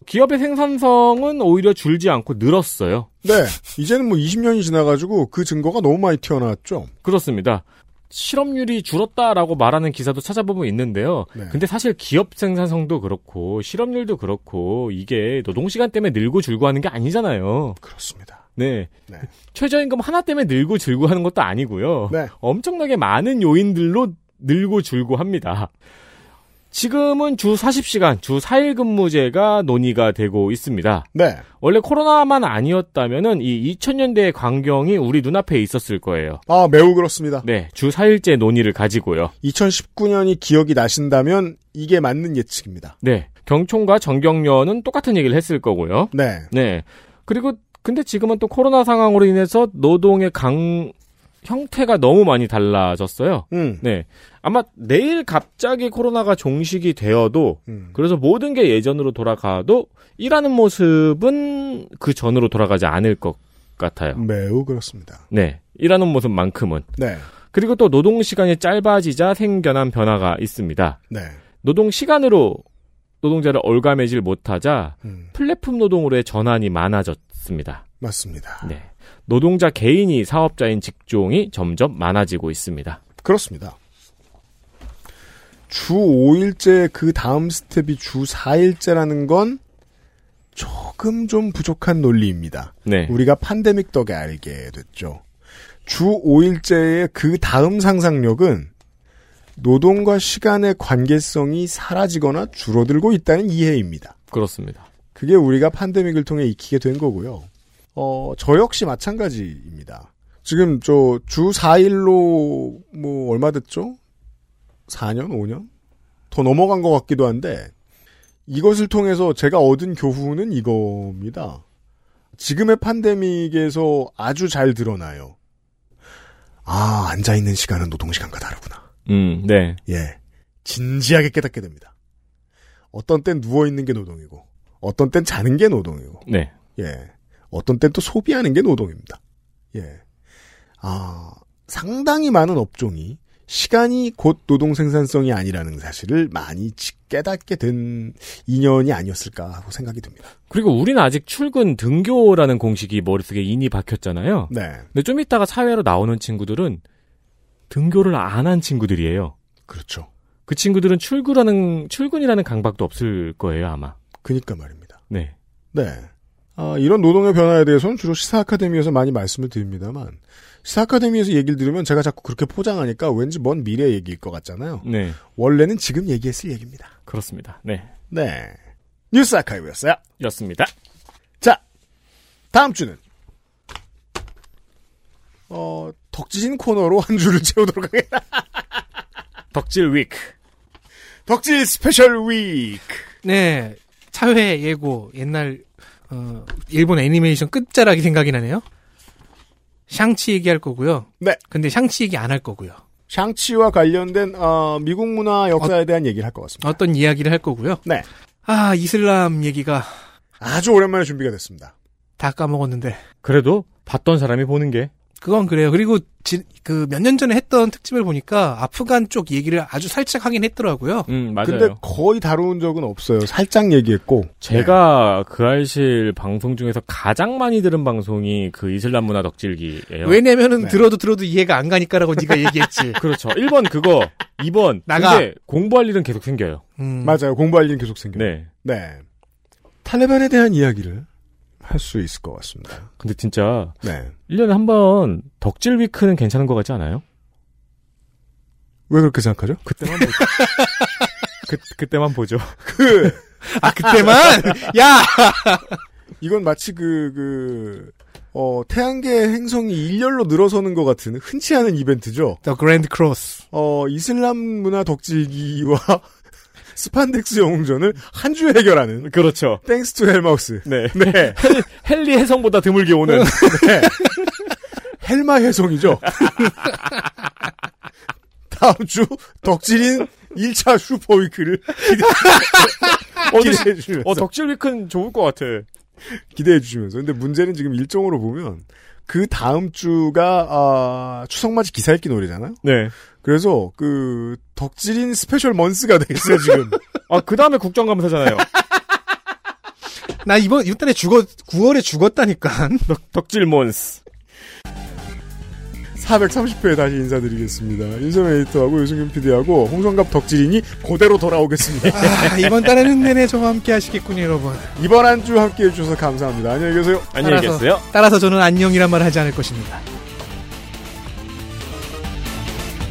C: 기업의 생산성은 오히려 줄지 않고 늘었어요.
B: 네. 이제는 뭐 20년이 지나가지고 그 증거가 너무 많이 튀어나왔죠.
C: 그렇습니다. 실업률이 줄었다라고 말하는 기사도 찾아보면 있는데요.
B: 네.
C: 근데 사실 기업 생산성도 그렇고 실업률도 그렇고 이게 노동시간 때문에 늘고 줄고 하는 게 아니잖아요.
B: 그렇습니다.
C: 네. 최저임금 하나 때문에 늘고 줄고 하는 것도 아니고요.
B: 네.
C: 엄청나게 많은 요인들로 늘고 줄고 합니다. 지금은 주 40시간, 주 4일 근무제가 논의가 되고 있습니다.
B: 네.
C: 원래 코로나만 아니었다면은 이 2000년대의 광경이 우리 눈앞에 있었을 거예요.
B: 아, 매우 그렇습니다.
C: 네, 주 4일제 논의를 가지고요.
B: 2019년이 기억이 나신다면 이게 맞는 예측입니다.
C: 네, 경총과 정경련은 똑같은 얘기를 했을 거고요.
B: 네.
C: 네. 그리고 근데 지금은 또 코로나 상황으로 인해서 노동의 강 형태가 너무 많이 달라졌어요.
B: 음.
C: 네. 아마 내일 갑자기 코로나가 종식이 되어도
B: 음.
C: 그래서 모든 게 예전으로 돌아가도 일하는 모습은 그 전으로 돌아가지 않을 것 같아요.
B: 매우 그렇습니다.
C: 네. 일하는 모습만큼은.
B: 네.
C: 그리고 또 노동 시간이 짧아지자 생겨난 변화가 있습니다.
B: 네.
C: 노동 시간으로 노동자를 올가매질 못하자
B: 음.
C: 플랫폼 노동으로의 전환이 많아졌 습니다.
B: 맞습니다.
C: 네. 노동자 개인이 사업자인 직종이 점점 많아지고 있습니다.
B: 그렇습니다. 주 5일째 그 다음 스텝이 주 4일째라는 건 조금 좀 부족한 논리입니다.
C: 네.
B: 우리가 판데믹 덕에 알게 됐죠. 주 5일째의 그 다음 상상력은 노동과 시간의 관계성이 사라지거나 줄어들고 있다는 이해입니다.
C: 그렇습니다.
B: 그게 우리가 판데믹을 통해 익히게 된 거고요. 어, 저 역시 마찬가지입니다. 지금 저 주 4일로 뭐 얼마 됐죠? 4년, 5년? 더 넘어간 것 같기도 한데 이것을 통해서 제가 얻은 교훈은 이겁니다. 지금의 팬데믹에서 아주 잘 드러나요. 아, 앉아있는 시간은 노동시간과 다르구나.
C: 음, 네.
B: 예. 진지하게 깨닫게 됩니다. 어떤 땐 누워있는 게 노동이고, 어떤 땐 자는 게 노동이고,
C: 네.
B: 예. 어떤 땐 또 소비하는 게 노동입니다. 예. 아, 상당히 많은 업종이 시간이 곧 노동 생산성이 아니라는 사실을 많이 지- 깨닫게 된 인연이 아니었을까 하고 생각이 듭니다.
C: 그리고 우리는 아직 출근 등교라는 공식이 머릿속에 인이 박혔잖아요.
B: 네.
C: 근데 좀 이따가 사회로 나오는 친구들은 등교를 안 한 친구들이에요.
B: 그렇죠.
C: 그 친구들은 출근하는 출근이라는 강박도 없을 거예요, 아마.
B: 그니까 말입니다.
C: 네.
B: 네. 아, 이런 노동의 변화에 대해서는 주로 시사 아카데미에서 많이 말씀을 드립니다만 시사 아카데미에서 얘기를 들으면 제가 자꾸 그렇게 포장하니까 왠지 먼 미래 얘기일 것 같잖아요.
C: 네.
B: 원래는 지금 얘기했을 얘기입니다.
C: 그렇습니다. 네.
B: 네. 뉴스 아카이브였어요.
C: 였습니다.
B: 자, 다음 주는 어, 덕질인 코너로 한 주를 채우도록 하겠다.
C: 덕질 week.
B: 덕질 special week.
H: 네. 차회 예고 옛날 어, 일본 애니메이션 끝자락이 생각이 나네요. 샹치 얘기할 거고요.
B: 네.
H: 근데 샹치 얘기 안 할 거고요.
B: 샹치와 관련된 어, 미국 문화 역사에 대한 얘기를 할 것 같습니다.
H: 어떤 이야기를 할 거고요.
B: 네.
H: 아 이슬람 얘기가
B: 아주 오랜만에 준비가 됐습니다.
H: 다 까먹었는데.
C: 그래도 봤던 사람이 보는 게
H: 그건 그래요. 그리고 그 몇 년 전에 했던 특집을 보니까 아프간 쪽 얘기를 아주 살짝 하긴 했더라고요.
C: 음, 맞아요.
B: 근데 거의 다룬 적은 없어요. 살짝 얘기했고.
C: 제가 그 알실 방송 중에서 가장 많이 들은 방송이 그 이슬람 문화 덕질기예요.
H: 왜냐면은
B: 네.
H: 들어도 들어도 이해가 안 가니까라고 네가 얘기했지.
C: 그렇죠. 1번 그거, 2번
H: 나가.
C: 근데 공부할 일은 계속 생겨요.
H: 음.
B: 맞아요. 공부할 일은 계속 생겨요.
C: 네.
B: 네. 탈레반에 대한 이야기를 할 수 있을 것 같습니다.
C: 근데 진짜
B: 네.
C: 1년에 한 번 덕질 위크는 괜찮은 것 같지 않아요?
B: 왜 그렇게 생각하죠?
C: 그때만 보죠. 그, 그때만 보죠.
B: 그,
H: 아 그때만 야
B: 이건 마치 그, 그, 어, 태양계 행성이 일렬로 늘어서는 것 같은 흔치 않은 이벤트죠.
H: The Grand Cross.
B: 어, 이슬람 문화 덕질기와 스판덱스 영웅전을 한 주에 해결하는.
C: 그렇죠.
B: Thanks to 헬마우스.
C: 네.
B: 네.
C: 핼리 혜성보다 드물게 오는.
B: 네. 헬마 혜성이죠. 다음 주 덕질인 1차 super week를 기대해 주시면서.
C: 어, 덕질 week는 좋을 것 같아.
B: 기대해 주시면서. 근데 문제는 지금 일정으로 보면 그 다음 주가 아, 추석 맞이 기사 읽기 놀이잖아요.
C: 네.
B: 그래서 그 덕질인 special month가 돼 있어요 지금.
C: 아, 그 다음에 국정감사잖아요.
H: 나 이번 이달에 죽었 9월에 죽었다니까.
C: 덕질 몬스.
B: 430회에 다시 인사드리겠습니다. 윤세민 에디터하고 유승균 PD하고 홍성갑 덕질인이 그대로 돌아오겠습니다.
H: 아, 이번 달에는 내내 저와 함께 하시겠군요, 여러분.
B: 이번 한 주 함께 해주셔서 감사합니다. 안녕히 계세요.
C: 안녕히 계세요.
H: 따라서 저는 안녕이란 말 하지 않을 것입니다.